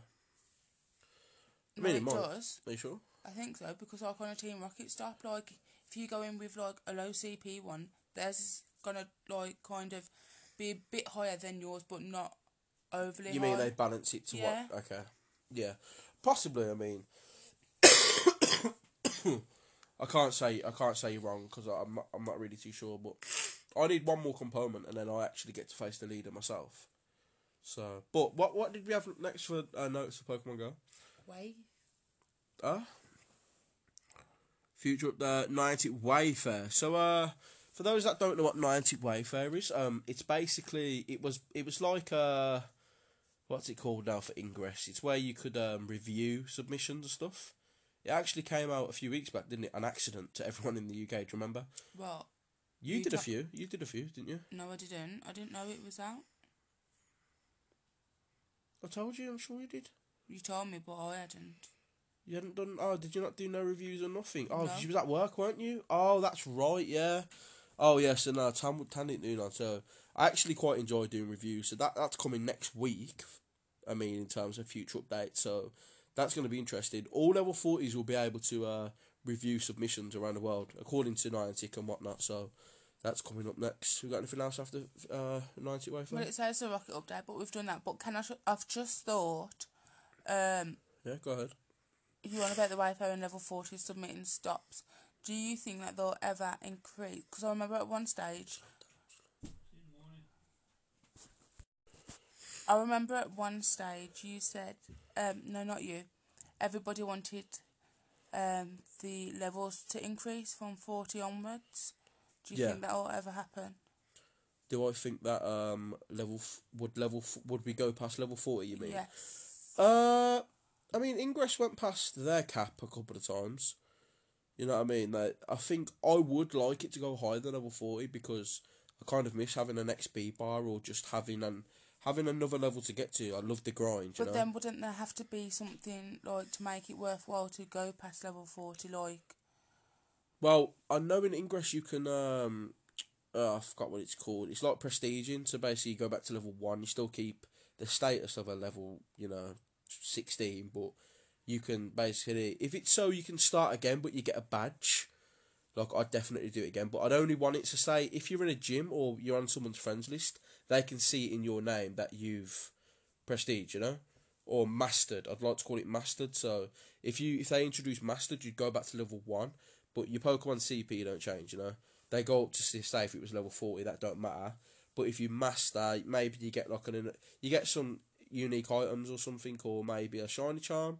I no, mean, it it does. Are you sure? I think so because like on a Team Rocket stop, like if you go in with like a low CP one, theirs is gonna like kind of be a bit higher than yours, but not overly You high. mean they balance it to Yeah. what? Okay. Yeah. Possibly. I mean, I can't say I can't say you're wrong because I'm not, I'm not really too sure. But I need one more component, and then I actually get to face the leader myself. So, but what what did we have next for uh, notes for Pokemon Go? Wait, Uh future up the Niantic Wayfarer. So uh for those that don't know what Niantic Wayfarer is, um it's basically it was it was like uh what's it called now for Ingress? It's where you could um review submissions and stuff. It actually came out a few weeks back, didn't it? An accident to everyone in the UK, do you remember? what? You, You did a few. You did a few, didn't you? No, I didn't. I didn't know it was out. I told you, I'm sure you did. You told me, but I hadn't. You hadn't done. Oh, did you not do no reviews or nothing? Oh, No. you was at work, weren't you? Oh, that's right. Yeah. Oh, yeah. So now Tam Tan do none. So I actually quite enjoy doing reviews. So that that's coming next week. I mean, in terms of future updates. So that's going to be interesting. All level forties will be able to uh, review submissions around the world according to Niantic and whatnot. So that's coming up next. We got anything else after uh, Niantic Wi-Fi? Well, it says the rocket update, but we've done that. But can I? Sh- I've just thought. Um, Yeah, go ahead. if you want about the Wi-Fi and level forty submitting stops, do you think that they'll ever increase? Because I remember at one stage. I remember at one stage you said, um, no, not you. Everybody wanted um, the levels to increase from forty onwards. Do you Yeah. think that'll ever happen? Do I think that um level f- would level f- would we go past level forty? You mean? Yes. Uh, I mean, Ingress went past their cap a couple of times. You know what I mean? Like, I think I would like it to go higher than level forty because I kind of miss having an XP bar or just having an having another level to get to. I love the grind. You But know. then wouldn't there have to be something like to make it worthwhile to go past level forty? Like Well, I know in Ingress you can um, uh, I forgot what it's called. It's like prestiging. So basically, you go back to level one. You still keep the status of a level, you know, sixteen, but you can basically, if it's so, you can start again, but you get a badge. Like I'd definitely do it again, but I'd only want it to say if you're in a gym or you're on someone's friends list, they can see in your name that you've prestige, you know, or mastered. I'd like to call it mastered. So if you if they introduce mastered, you'd go back to level one, but your Pokemon CP don't change, you know. They go up to say if it was level forty, that don't matter. But if you master, maybe you get like an you get some unique items or something, or maybe a shiny charm.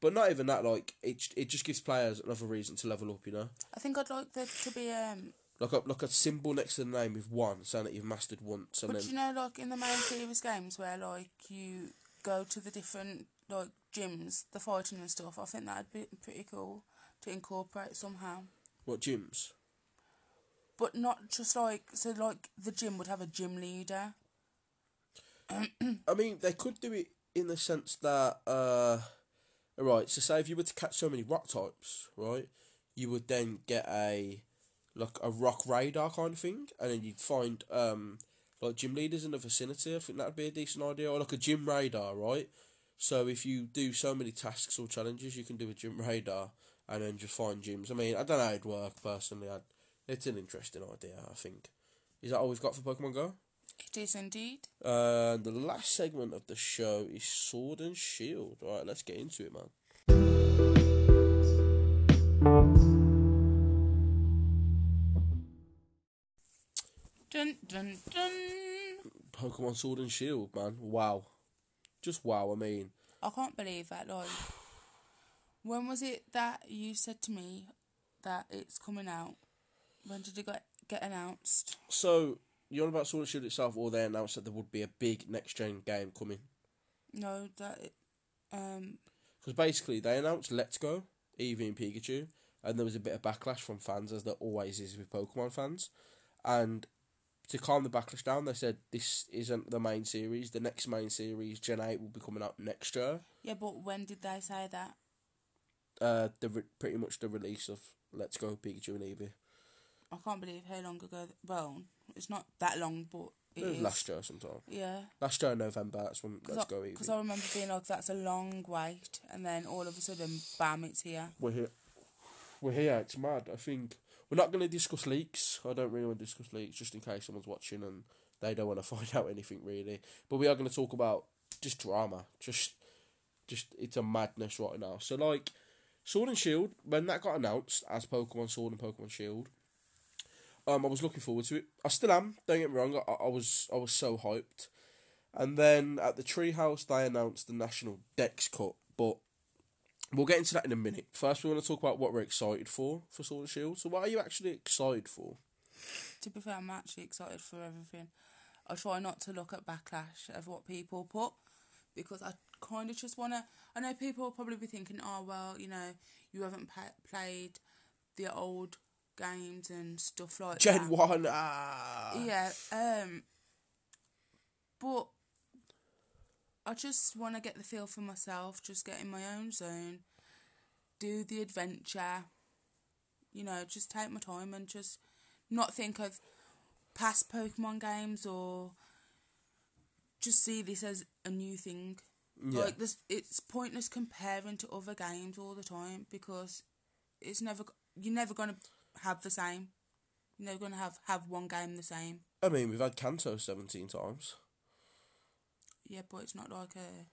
But not even that. Like it, it just gives players another reason to level up. You know, I think I'd like there to be um. like a like a symbol next to the name with one, saying that you've mastered once, and But then you know, like in the main series games where like you go to the different like gyms, the fighting and stuff. I think that'd be pretty cool to incorporate somehow. what gyms? But not just like so. Like the gym would have a gym leader. I mean, they could do it in the sense that, uh, right. So, say if you were to catch so many rock types, right, you would then get a like a rock radar kind of thing, and then you'd find um like gym leaders in the vicinity. I think that'd be a decent idea, or like a gym radar, right? So if you do so many tasks or challenges, you can do a gym radar and then just find gyms. I mean, I don't know how it'd work personally. I'd, it's an interesting idea. I think. Is that all we've got for Pokemon Go? It is indeed. Uh, the last segment of the show is Sword and Shield. All right, let's get into it, man. Dun dun dun. Pokemon Sword and Shield, man. Wow, just wow. I mean, I can't believe that. Like, when was it that you said to me that it's coming out? When did it get get announced? so you're on about Sword and Shield itself, or they announced that there would be a big next gen game coming. No, that it, um Because basically, they announced Let's Go, Eevee and Pikachu, and there was a bit of backlash from fans, as there always is with Pokemon fans. And to calm the backlash down, they said this isn't the main series. The next main series, Gen 8, will be coming out next year. yeah, but when did they say that? Uh, the re- pretty much the release of Let's Go, Pikachu and Eevee. I can't believe how long ago. Well, it's not that long, but it It was is. last year sometime. Yeah, Last year, in November, that's when Let's Go because I remember being like, "That's a long wait," and then all of a sudden, bam, it's here. We're here. We're here. It's mad. I think we're not going to discuss leaks. I don't really want to discuss leaks just in case someone's watching and they don't want to find out anything really. But we are going to talk about just drama. Just, just it's a madness right now. So like, Sword and Shield when that got announced as Pokemon Sword and Pokemon Shield. Um, I was looking forward to it. I still am. Don't get me wrong. I, I was I was so hyped. And then at the Treehouse, they announced the National Dex Cut, but We'll get into that in a minute. First, we want to talk about what we're excited for for Sword and Shield. So, what are you actually excited for? To be fair, I'm actually excited for everything. I try not to look at backlash of what people put because I kind of just want to. I know people will probably be thinking, oh, well, you know, you haven't played the old games and stuff like Gen that. One, ah, Yeah, um, but I just want to get the feel for myself, just get in my own zone, do the adventure, you know, just take my time and just not think of past Pokemon games or just see this as a new thing. yeah. Like this, it's pointless comparing to other games all the time because it's never you're never gonna have the same. You're never gonna have have one game the same. I mean, we've had Kanto seventeen times. Yeah, but it's not like a.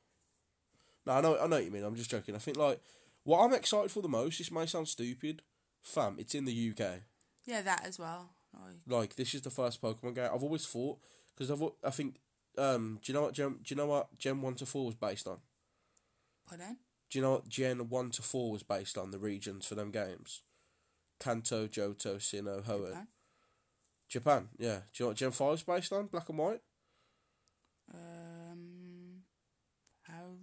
No, I know, I know what you mean. I'm just joking. I think like what I'm excited for the most. This may sound stupid, fam. It's in the UK. Yeah, that as well. Like, Like this is the first Pokemon game. I've always thought because I've I think um do you know what Gen do you know what Gen one to four was based on? pardon? Do you know what Gen one to four was based on? The regions for them games. Kanto, Johto, Sinnoh, Hoenn. Japan? Japan, yeah. Do you know what Gen 5 is based on? Black and white? Um, how?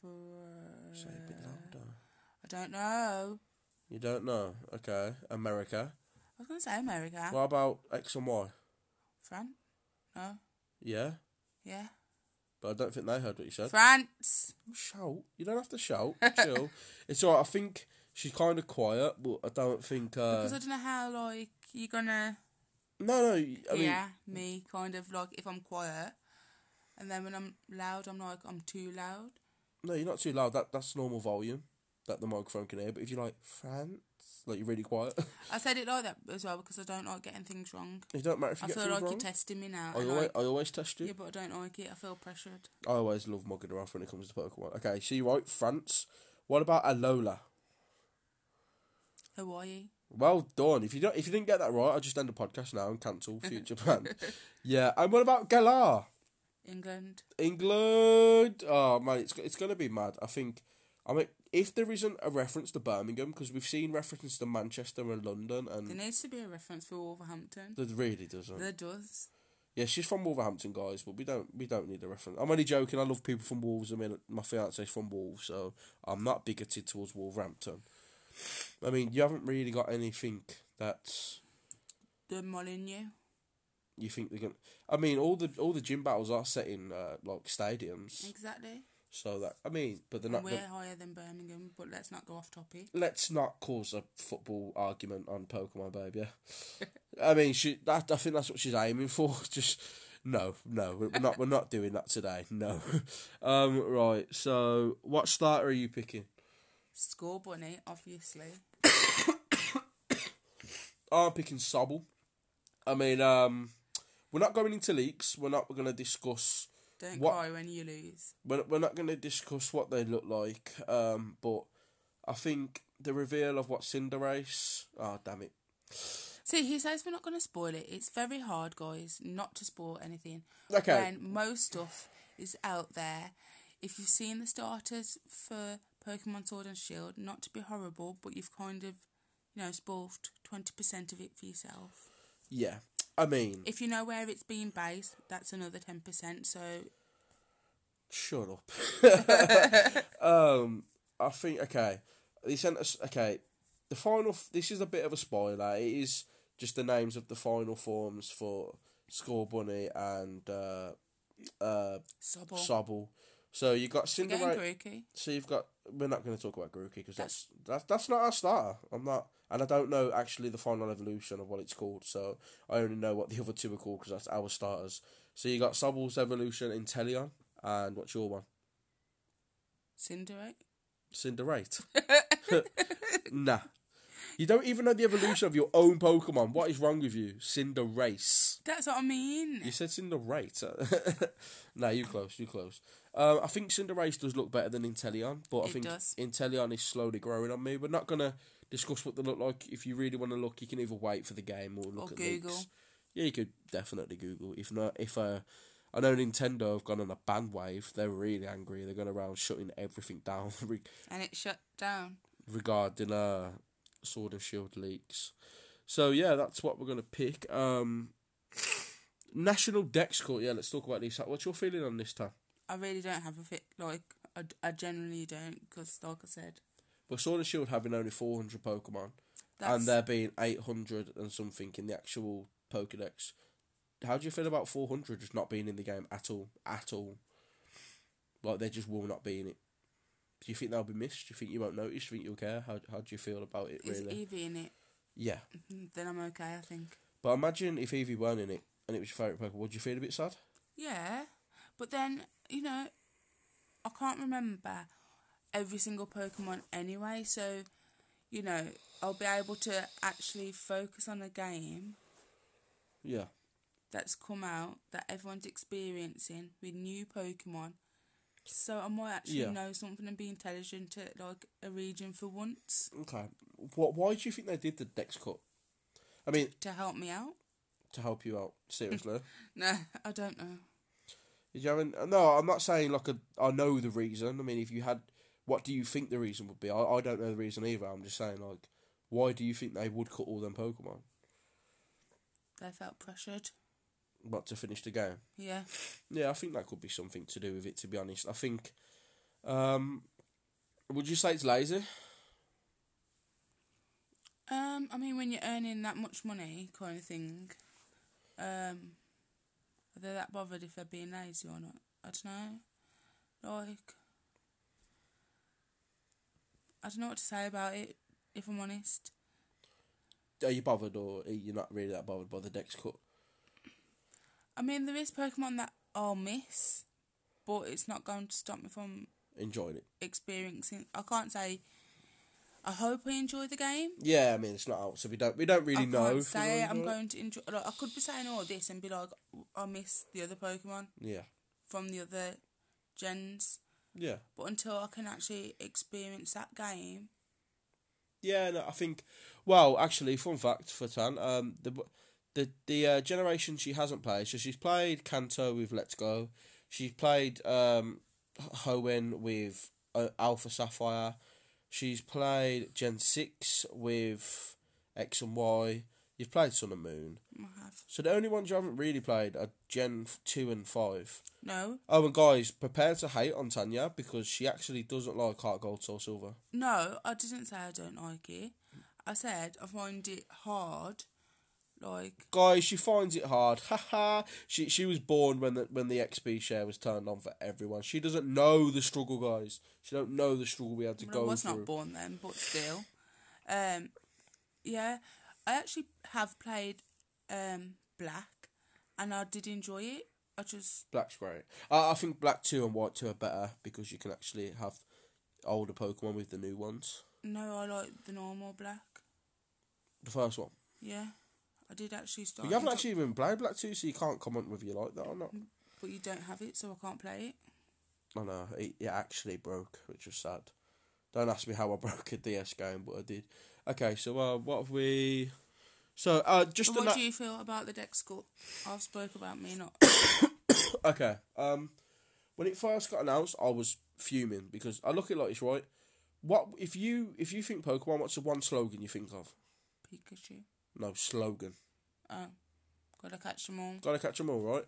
For, Say a bit louder. I don't know. You don't know? Okay. America. I was gonna say America. What about X and Y? France? No. Yeah. Yeah. But I don't think they heard what you said. France. Shout. You don't have to shout. Chill. It's alright. I think she's kind of quiet, but I don't think. Uh, Because I don't know how like you're gonna no, no. I mean, me kind of like if I'm quiet, and then when I'm loud, I'm like I'm too loud. no, you're not too loud. That That's normal volume that the microphone can hear. But if you're like, France, like you're really quiet, I said it like that as well because I don't like getting things wrong. it don't matter if you I get feel things like wrong. you're testing me now. I always, I- I always test you. yeah, but I don't like it. I feel pressured. I always love mugging her off when it comes to Pokemon. Okay, so you're right, France. What about Alola? Hawaii. Well done. If you don't, if you didn't get that right, I'll just end the podcast now and cancel future plan. Yeah, and what about Galar? England. England. Oh man, it's it's gonna be mad. I think I mean, if there isn't a reference to Birmingham, because we've seen references to Manchester and London, and There needs to be a reference for Wolverhampton. there really doesn't. There does. Yeah, she's from Wolverhampton, guys, but we don't we don't need a reference. I'm only joking. I love people from Wolves. I mean, my fiance's from Wolves, so I'm not bigoted towards Wolverhampton. I mean, you haven't really got anything that's The Molineux. you think they're gonna. I mean, all the all the gym battles are set in uh, like stadiums, Exactly. so that I mean, but they're not. we're higher than Birmingham, but let's not go off topic. let's not cause a football argument on Pokemon Babe. Yeah, I mean, she. That, I think that's what she's aiming for. Just no, no, we're we're not. We're not doing that today. No. um. Right. So, what starter are you picking? Scorbunny, obviously. I'm picking Sobble. I mean, um, we're not going into leaks. We're not. We're going to discuss. Don't What- cry when you lose. We're we're not going to discuss what they look like. Um. But I think the reveal of what Cinderace. Oh damn it. See, he says we're not going to spoil it. It's very hard, guys, not to spoil anything. Okay. When most stuff is out there. If you've seen the starters for Pokemon Sword and Shield, not to be horrible, but you've kind of, you know, spoiled 20% of it for yourself. Yeah. I mean, If you know where it's being based, that's another 10%. So, Shut up. um, I think okay. They sent us okay. The final. f- This is a bit of a spoiler. It is just the names of the final forms for Scorbunny and uh, uh, Sobble. Sobble. So you got Cinderella. So you've got. We're not going to talk about Grookey because that's that's that's not our starter. I'm not, and I don't know actually the final evolution of what it's called. So I only know what the other two are called because that's our starters. So you got Sobble's evolution, Inteleon, and what's your one? Cinderace. Cinderate. nah. You don't even know the evolution of your own Pokemon. What is wrong with you? Cinderace. That's what I mean. You said Cinderate. nah, you close, you close. Um, I think Cinderace does look better than Inteleon, but I It think does. Inteleon is slowly growing on me. We're not going to discuss what they look like. If you really want to look, you can either wait for the game or look Or at Google. leaks. Yeah, you could definitely Google. If not, if uh, I know Nintendo have gone on a ban wave, they're really angry. They're going around shutting everything down re- And it shut down. regarding uh Sword and Shield leaks. So yeah, that's what we're gonna pick. Um, National Dex Cut. Yeah, let's talk about this. What's your feeling on this time? I really don't have a fit. Like, I, I generally don't, because, like I said, Well, Sword and Shield having only four hundred Pokemon, that's. and there being eight hundred and something in the actual Pokedex. How do you feel about four hundred just not being in the game at all? At all. Like they just will not be in it. Do you think they'll be missed? Do you think you won't notice? Do you think you'll care? How how do you feel about it is really? Eevee in it? yeah. Mhm, Then I'm okay, I think. But imagine if Eevee weren't in it and it was your favourite Pokemon, would you feel a bit sad? Yeah, but then you know, I can't remember every single Pokemon anyway. So, you know, I'll be able to actually focus on a game Yeah. that's come out that everyone's experiencing with new Pokemon. So I might actually Yeah. know something and be intelligent at like a region for once Okay. What? Why do you think they did the Dex cut? I mean, to help me out. to help you out. Seriously. No, I don't know. Did you have an, No, I'm not saying like a. I know the reason. I mean, if you had, what do you think the reason would be? I, I don't know the reason either. I'm just saying like, why do you think they would cut all them Pokemon? They felt pressured. What to finish the game? Yeah. Yeah, I think that could be something to do with it. To be honest, I think. Um, would you say it's lazy? Um, I mean, when you're earning that much money, kind of thing, um, are they that bothered if they're being lazy or not? I don't know. Like, I don't know what to say about it. If I'm honest, Are you bothered, or are you not really that bothered by the Dex cut? I mean, there is Pokemon that I'll miss, but it's not going to stop me from Enjoying it? experiencing. I can't say. I hope I enjoy the game. Yeah, I mean it's not out, so we don't we don't really I know. can't say I'm going to enjoy. Like, I could be saying all this and be like, I miss the other Pokemon. Yeah, from the other gens. yeah, But until I can actually experience that game, yeah. No, I think. Well, actually, fun fact for Tan, um, the the the uh, generation she hasn't played. So she's played Kanto with Let's Go. She's played um, Hoenn with uh, Alpha Sapphire. She's played Gen six with X and Y. You've played Sun and Moon. I have. So the only ones you haven't really played are Gen two and five. No, Oh, and guys, prepare to hate on Tanya because she actually doesn't like Heart Gold Soul Silver. no, I didn't say I don't like it. I said I find it hard. Like, Guys, she finds it hard. Haha. she she was born when the when the XP share was turned on for everyone. She doesn't know the struggle, guys. She don't know the struggle we had to well, go I was through. not born then, but still. Um, yeah, I actually have played um Black, and I did enjoy it. I just Black's great. I I think Black two and White two are better because you can actually have older Pokemon with the new ones. no, I like the normal Black. The first one. Yeah, I did actually start. But you haven't actually even played Black two, so you can't comment whether you like that or not. but you don't have it, so I can't play it. I know it, it actually broke, which was sad. Don't ask me how I broke a DS game, but I did. Okay, so uh, what have we? So uh, just what na- do you feel about the deck school? I've spoke about me not. okay. Um, when it first got announced, I was fuming because I look at it like it's right. What if you if you think Pokemon? What's the one slogan you think of? Pikachu. No slogan. Oh, gotta catch them all. Gotta catch them all, right?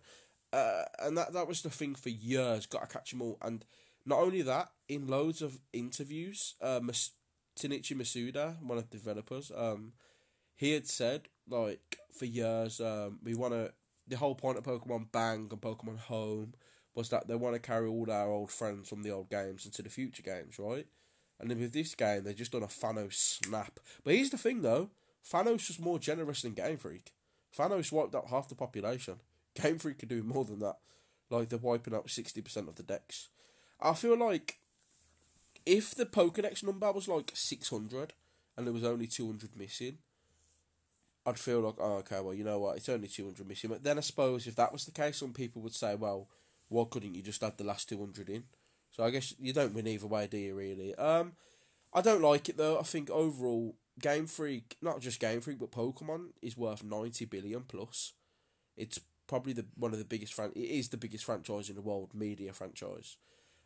Uh, and that that was the thing for years. Gotta catch them all, and not only that, in loads of interviews, uh, Mas- Junichi Masuda, one of the developers, um, he had said like for years, um, we want to. The whole point of Pokemon Bank and Pokemon Home was that they want to carry all our old friends from the old games into the future games, right? And then with this game, they've just done a Thanos snap. But here's the thing, though: Thanos was more generous than Game Freak. Thanos wiped out half the population. Game Freak could do more than that. Like they're wiping out sixty percent of the Dex. I feel like if the Pokedex number was like six hundred and there was only two hundred missing, I'd feel like, oh, okay, well, you know what, it's only two hundred missing. But then I suppose if that was the case, some people would say, well, why couldn't you just add the last two hundred in? So I guess you don't win either way, do you? Really? Um, I don't like it though. I think overall, Game Freak, not just Game Freak, but Pokemon is worth ninety billion plus. It's probably the one of the biggest fran- It is the biggest franchise in the world, media franchise.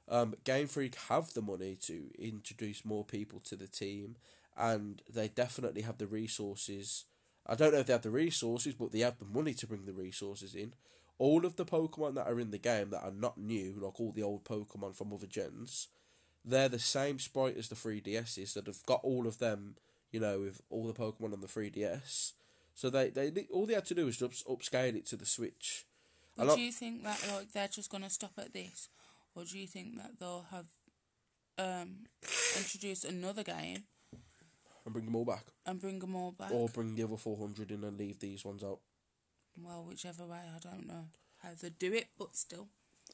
Um, Game Freak have the money to introduce more people to the team, and they definitely have the resources. I don't know if they have the resources, but they have the money to bring the resources in. All of the Pokemon that are in the game that are not new, like all the old Pokemon from other gens, they're the same sprite as the 3DSs that have got all of them, you know, with all the Pokemon on the 3DS. So they, they all they had to do was just upscale it to the Switch. But And I- do you think that like they're just gonna stop at this, or do you think that they'll have um introduced another game and bring them all back, and bring them all back? or bring the other 400 in and leave these ones out. Well, whichever way, I don't know how they do it, but still,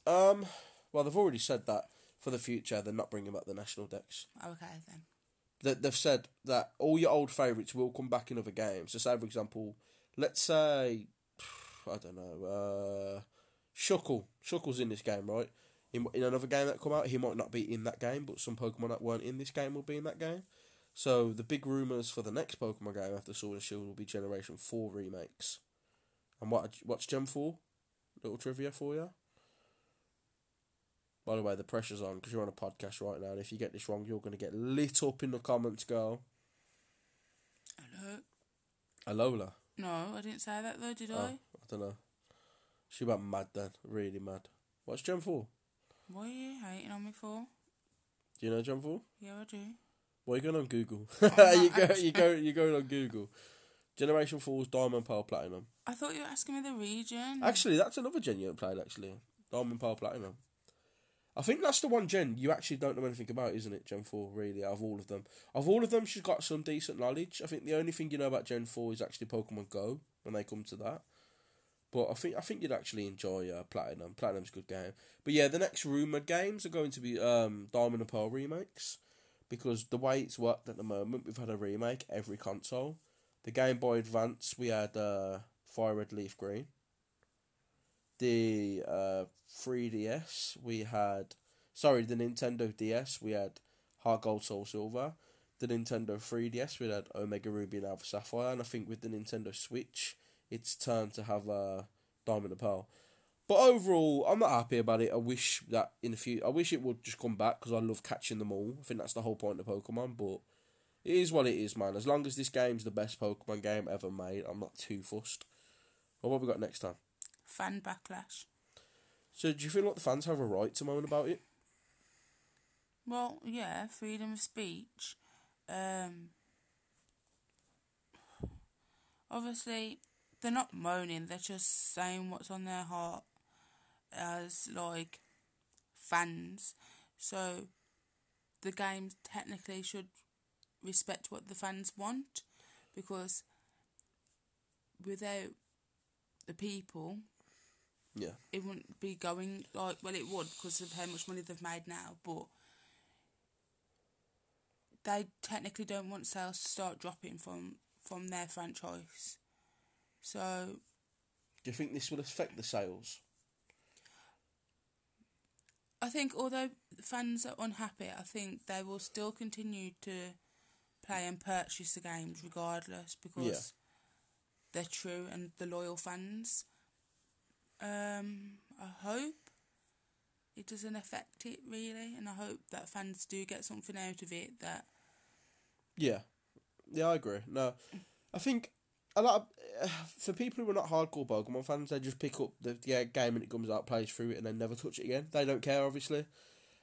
Um, well, they've already said that for the future they're not bringing back the national Dex. okay then. That they've said that all your old favourites will come back in other games. So, say for example, let's say I don't know, uh, Shuckle. Shuckle's in this game, right? In, in another game that come out, he might not be in that game, but some Pokemon that weren't in this game will be in that game. So the big rumours for the next Pokemon game after Sword and Shield will be Generation Four remakes. And what what's Gen Four? Little trivia for you. By the way, the pressure's on because you're on a podcast right now, and if you get this wrong, you're going to get lit up in the comments, girl. Hello. Alola. No, I didn't say that though, did Oh, I? I don't know. She went mad then, really mad. What's Gen 4? What are you hating on me for? Do you know Gen 4? Yeah, I do. Why are you going on Google? You go, actually. you go, you going on Google. Generation 4's Diamond, Pearl, Platinum. I thought you were asking me the region. Actually, that's another gen you played. Actually, Diamond, Pearl, Platinum. I think that's the one gen you actually don't know anything about, isn't it? Gen four, really, out of all of them. Of all of them, she's got some decent knowledge. I think the only thing you know about Gen four is actually Pokemon Go when they come to that. But I think I think you'd actually enjoy uh, Platinum. Platinum's a good game. But yeah, the next rumored games are going to be um, Diamond and Pearl remakes because the way it's worked at the moment, we've had a remake every console. The Game Boy Advance, we had uh, Fire Red Leaf Green. The uh, 3DS, we had sorry, the Nintendo DS, we had Heart Gold Soul Silver. The Nintendo 3DS, we had Omega Ruby and Alpha Sapphire, and I think with the Nintendo Switch, it's turned to have uh, Diamond and Pearl. But overall, I'm not happy about it. I wish that in the future, I wish it would just come back because I love catching them all. I think that's the whole point of Pokemon. But it is what it is, man. As long as this game's the best Pokemon game ever made, I'm not too fussed. Well, what have we got next time? Fan backlash. So, do you feel like the fans have a right to moan about it? Well, yeah, freedom of speech. Um, obviously, they're not moaning. They're just saying what's on their heart as like fans. So, the game technically should respect what the fans want, because without the people, Yeah. it wouldn't be going like well it would because of how much money they've made now but they technically don't want sales to start dropping from from their franchise so Do you think this will affect the sales? i think although fans are unhappy i think they will still continue to play and purchase the games regardless because they're true and the loyal fans um i hope it doesn't affect it really and i hope that fans do get something out of it that Yeah, yeah, I agree. No, I think a lot of uh, for people who are not hardcore Pokemon fans, they just pick up the, the game when it comes out, plays through it, and then never touch it again. They don't care, obviously.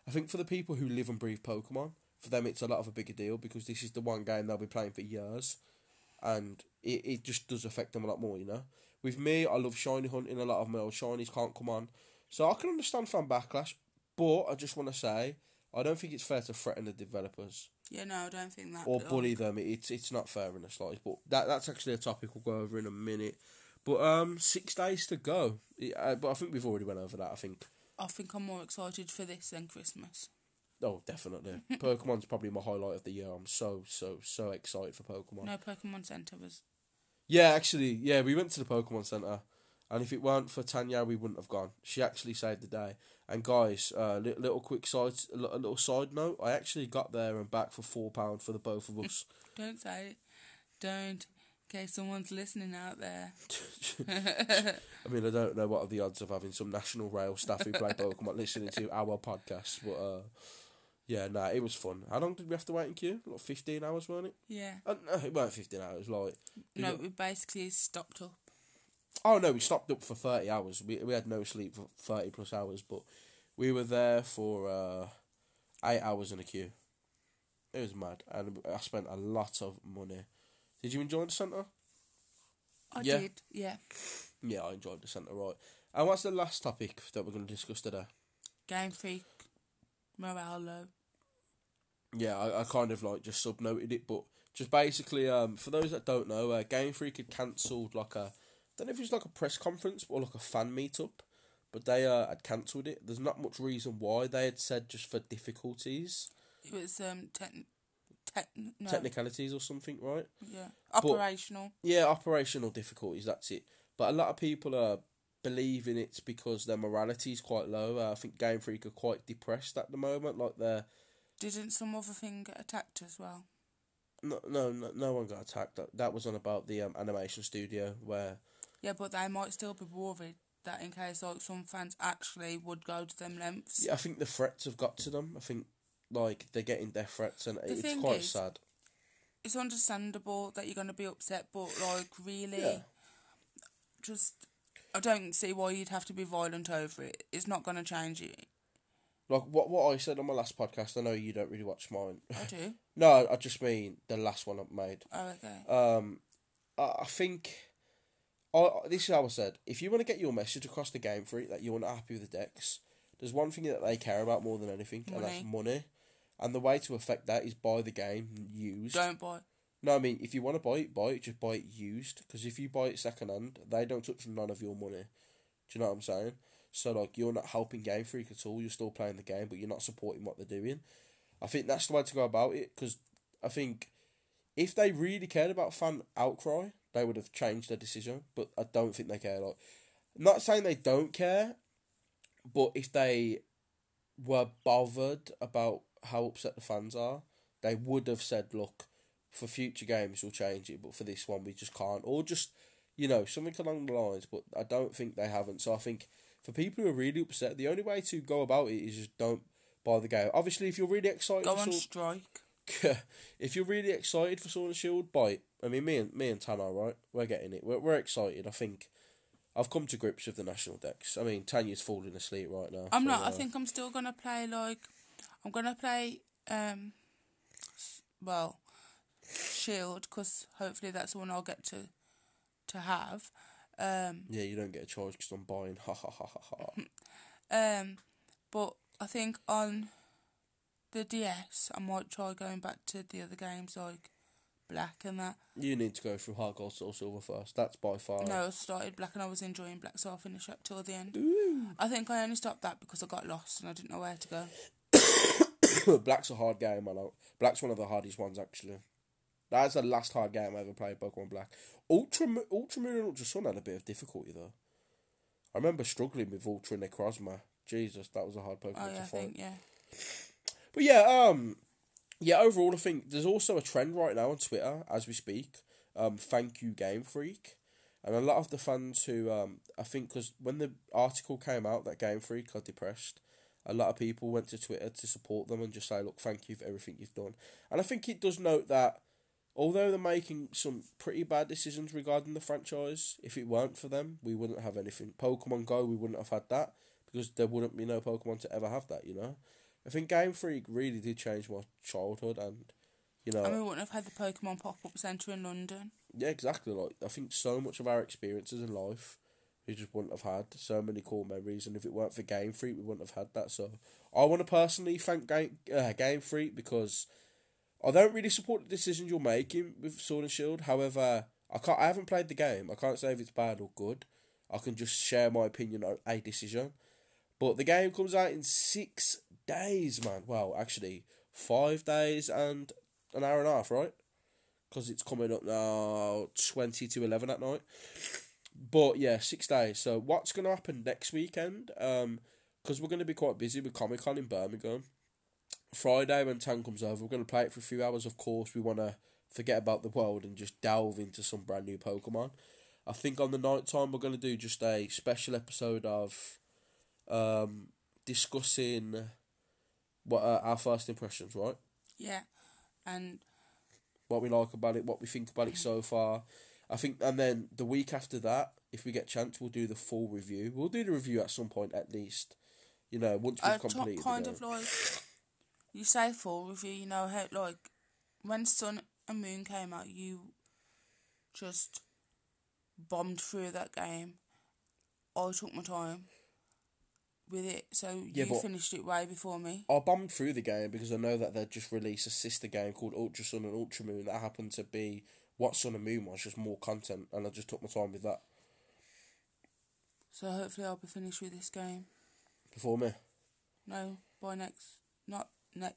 I think for the people who live and breathe Pokemon, for them it's a lot of a bigger deal because this is the one game they'll be playing for years, and it, it just does affect them a lot more, you know. With me, I love shiny hunting. A lot of my old shinies can't come on, so I can understand fan backlash. But I just want to say, I don't think it's fair to threaten the developers yeah no i don't think that or bully them. It's it's not fair in the slightest. But that that's actually a topic we'll go over in a minute. But um, six days to go. Yeah, but I think we've already went over that. I think. i think i'm more excited for this than christmas Oh, definitely. Pokemon's probably my highlight of the year. I'm so so so excited for Pokemon. no pokemon center was Yeah, actually, yeah, we went to the Pokemon Center, and if it weren't for Tanya, we wouldn't have gone. She actually saved the day. And guys, uh, li- little quick side, a little side note. I actually got there and back for four pound for the both of us. don't say it don't in case someone's listening out there I mean, I don't know what are the odds of having some national rail staff who play Pokemon listening to our podcast, but uh, yeah, nah, it was fun. How long did we have to wait in queue? Like fifteen hours, weren't it? yeah Uh, no, it weren't fifteen hours. Like, no we basically stopped up oh no, we stopped up for thirty hours. We we had no sleep for thirty plus hours, but we were there for uh, eight hours in a queue. It was mad, and I spent a lot of money. Did you enjoy the centre? i Yeah. did yeah Yeah, I enjoyed the centre, right. And what's the last topic that we're going to discuss today? game freak morale low Yeah, I, I kind of like just subnoted it, but just basically, um, for those that don't know, uh, Game Freak had cancelled like a, I don't know if it was like a press conference or like a fan meetup, but they uh, had cancelled it. There's not much reason why. They had said just for difficulties, It was um tech, tech no, technicalities or something, right? yeah operational. Yeah, operational difficulties. That's it. But a lot of people are believing it's because their morality is quite low. Uh, I think Game Freak are quite depressed at the moment. Like they're Didn't some other thing get attacked as well? no, no, no, no one got attacked. That that was on about the um, animation studio where Yeah, but they might still be worried that in case like some fans actually would go to them lengths. Yeah, I think the threats have got to them. I think like they're getting death threats, and it's thing quite is- sad. It's understandable that you're gonna be upset, but like really, Yeah. just I don't see why you'd have to be violent over it. It's not gonna change it. Like what what I said on my last podcast. I know you don't really watch mine. I do. no, I just mean the last one I've made. Oh, okay. Um, I, I think. I, this is how I said. If you want to get your message across the game for it that you're not happy with the Dex, there's one thing that they care about more than anything, and that's money. And the way to affect that is buy the game used. Don't buy. No, I mean if you want to buy it, buy it. Just buy it used. Because if you buy it second hand, they don't touch none of your money. Do you know what I'm saying? So like you're not helping Game Freak at all. You're still playing the game, but you're not supporting what they're doing. I think that's the way to go about it. Because I think if they really cared about fan outcry, they would have changed their decision. But I don't think they care. Like, not saying they don't care, but if they were bothered about how upset the fans are, they would have said, "Look, for future games we'll change it, but for this one we just can't," or just you know something along the lines. But I don't think they haven't. So I think for people who are really upset, the only way to go about it is just don't buy the game. Obviously, if you're really excited, Go for on Sword- strike. if you're really excited for Sword and Shield, buy it. I mean, me and me and Tan are right. We're getting it. We're we're excited. I think. I've come to grips with the national Dex. I mean, Tanya's falling asleep right now. I'm so, not. I uh, think I'm still gonna play like I'm gonna play um well Shield because hopefully that's the one I'll get to to have. Um, Yeah, you don't get a charge because I'm buying. Ha ha ha ha ha. um, but I think on the DS I might try going back to the other games like Black and that. You need to go through HeartGold, soul, silver first. That's by far. No, I started Black and I was enjoying Black, so I'll finish up till the end. I think I only stopped that because I got lost and I didn't know where to go. Black's a hard game, I know. Black's one of the hardest ones actually. That's the last hard game I ever played. Pokemon Black. Ultra, Ultra Moon and Ultra Sun had a bit of difficulty though. I remember struggling with Ultra Necrozma. Jesus, that was a hard Pokemon Oh to yeah, I fight. think yeah. But yeah, um, yeah. Overall, I think there's also a trend right now on Twitter as we speak. Um, thank you, Game Freak, and a lot of the fans who um, I think because when the article came out that Game Freak are depressed, a lot of people went to Twitter to support them and just say, look, thank you for everything you've done. And I think it does note that although they're making some pretty bad decisions regarding the franchise, if it weren't for them, we wouldn't have anything. Pokemon Go, we wouldn't have had that because there wouldn't be no Pokemon to ever have that. You know. I think Game Freak really did change my childhood, and you know, And we wouldn't have had the Pokemon pop up centre in London. yeah, exactly. Like I think so much of our experiences in life, we just wouldn't have had so many cool memories, and if it weren't for Game Freak, we wouldn't have had that. So I want to personally thank Game uh, Game Freak because I don't really support the decisions you're making with Sword and Shield. However, I can't. I haven't played the game. I can't say if it's bad or good. I can just share my opinion on a decision. But the game comes out in six days, man. Well, actually, five days and an hour and a half, right? Because it's coming up now, 20 to 11 at night. But yeah, six days. So, what's going to happen next weekend? Um, Because we're going to be quite busy with Comic Con in Birmingham. Friday, when Tan comes over, we're going to play it for a few hours. Of course, we want to forget about the world and just delve into some brand new Pokemon. I think on the night time, we're going to do just a special episode of um, discussing what uh, our first impressions, right? Yeah, and What we like about it, what we think about it so far. I think, and then the week after that, if we get chance, we'll do the full review. We'll do the review at some point, at least. You know, once we've completed. kind of like you say full review. You know how like when Sun and Moon came out, you just bombed through that game. I took my time with it, so Yeah, you finished it way before me. I bombed through the game because I know that they just released a sister game called Ultra Sun and Ultra Moon that happened to be what Sun and Moon was, just more content, and I just took my time with that So hopefully I'll be finished with this game. before me. No, by next, not like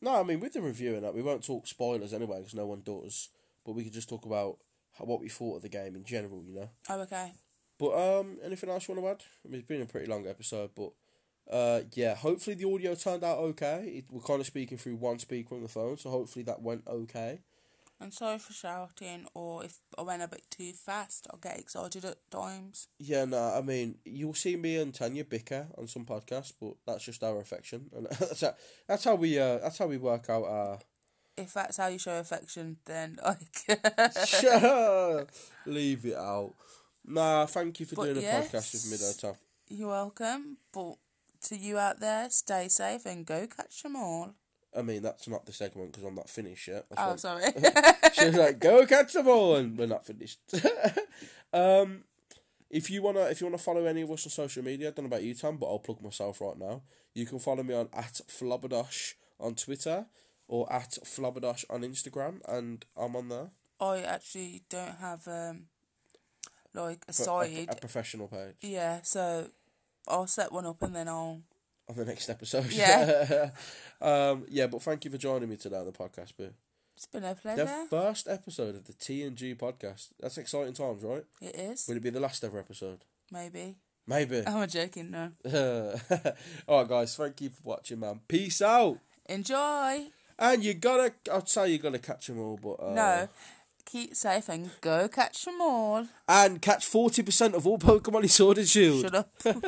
No, I mean with the review and that, we won't talk spoilers anyway because no one does. But we could just talk about how, what we thought of the game in general, you know. oh okay. But um, anything else you want to add? I mean, it's been a pretty long episode, but uh, yeah, hopefully the audio turned out okay. It, we're kind of speaking through one speaker on the phone, so hopefully that went okay. And sorry for shouting, or if I went a bit too fast, I'll get excited at times. Yeah, no, I mean, you'll see me and Tanya bicker on some podcasts, but that's just our affection, and that's how, that's how we uh, that's how we work out our. If that's how you show affection, then like Sure, leave it out. Nah, thank you for But doing a podcast with me, though, Tom. you're welcome. But to you out there, stay safe and go catch them all. I mean, that's not the segment because I'm not finished yet. That's Oh, sorry. she was like, "Go catch the ball," and we're not finished. um, if you wanna, if you wanna follow any of us on social media, I don't know about you, Tom, but I'll plug myself right now. You can follow me on at Flobadosh on Twitter or at Flobadosh on Instagram, and I'm on there. I actually don't have um like a Pro- a- side. a, professional page yeah, so I'll set one up and then I'll. On the next episode. Yeah. um, yeah, but thank you for joining me today on the podcast, Boo. It's been a pleasure. The first episode of the T and G podcast. That's exciting times, right? It is Will it be the last ever episode? maybe. Maybe. I'm joking. No. All right, guys. Thank you for watching, man. Peace out. Enjoy. And you gotta, I'd say you gotta catch them all, but uh, No. Keep safe and go catch them all. And catch forty percent of all Pokemon in Sword and Shield. Shut up.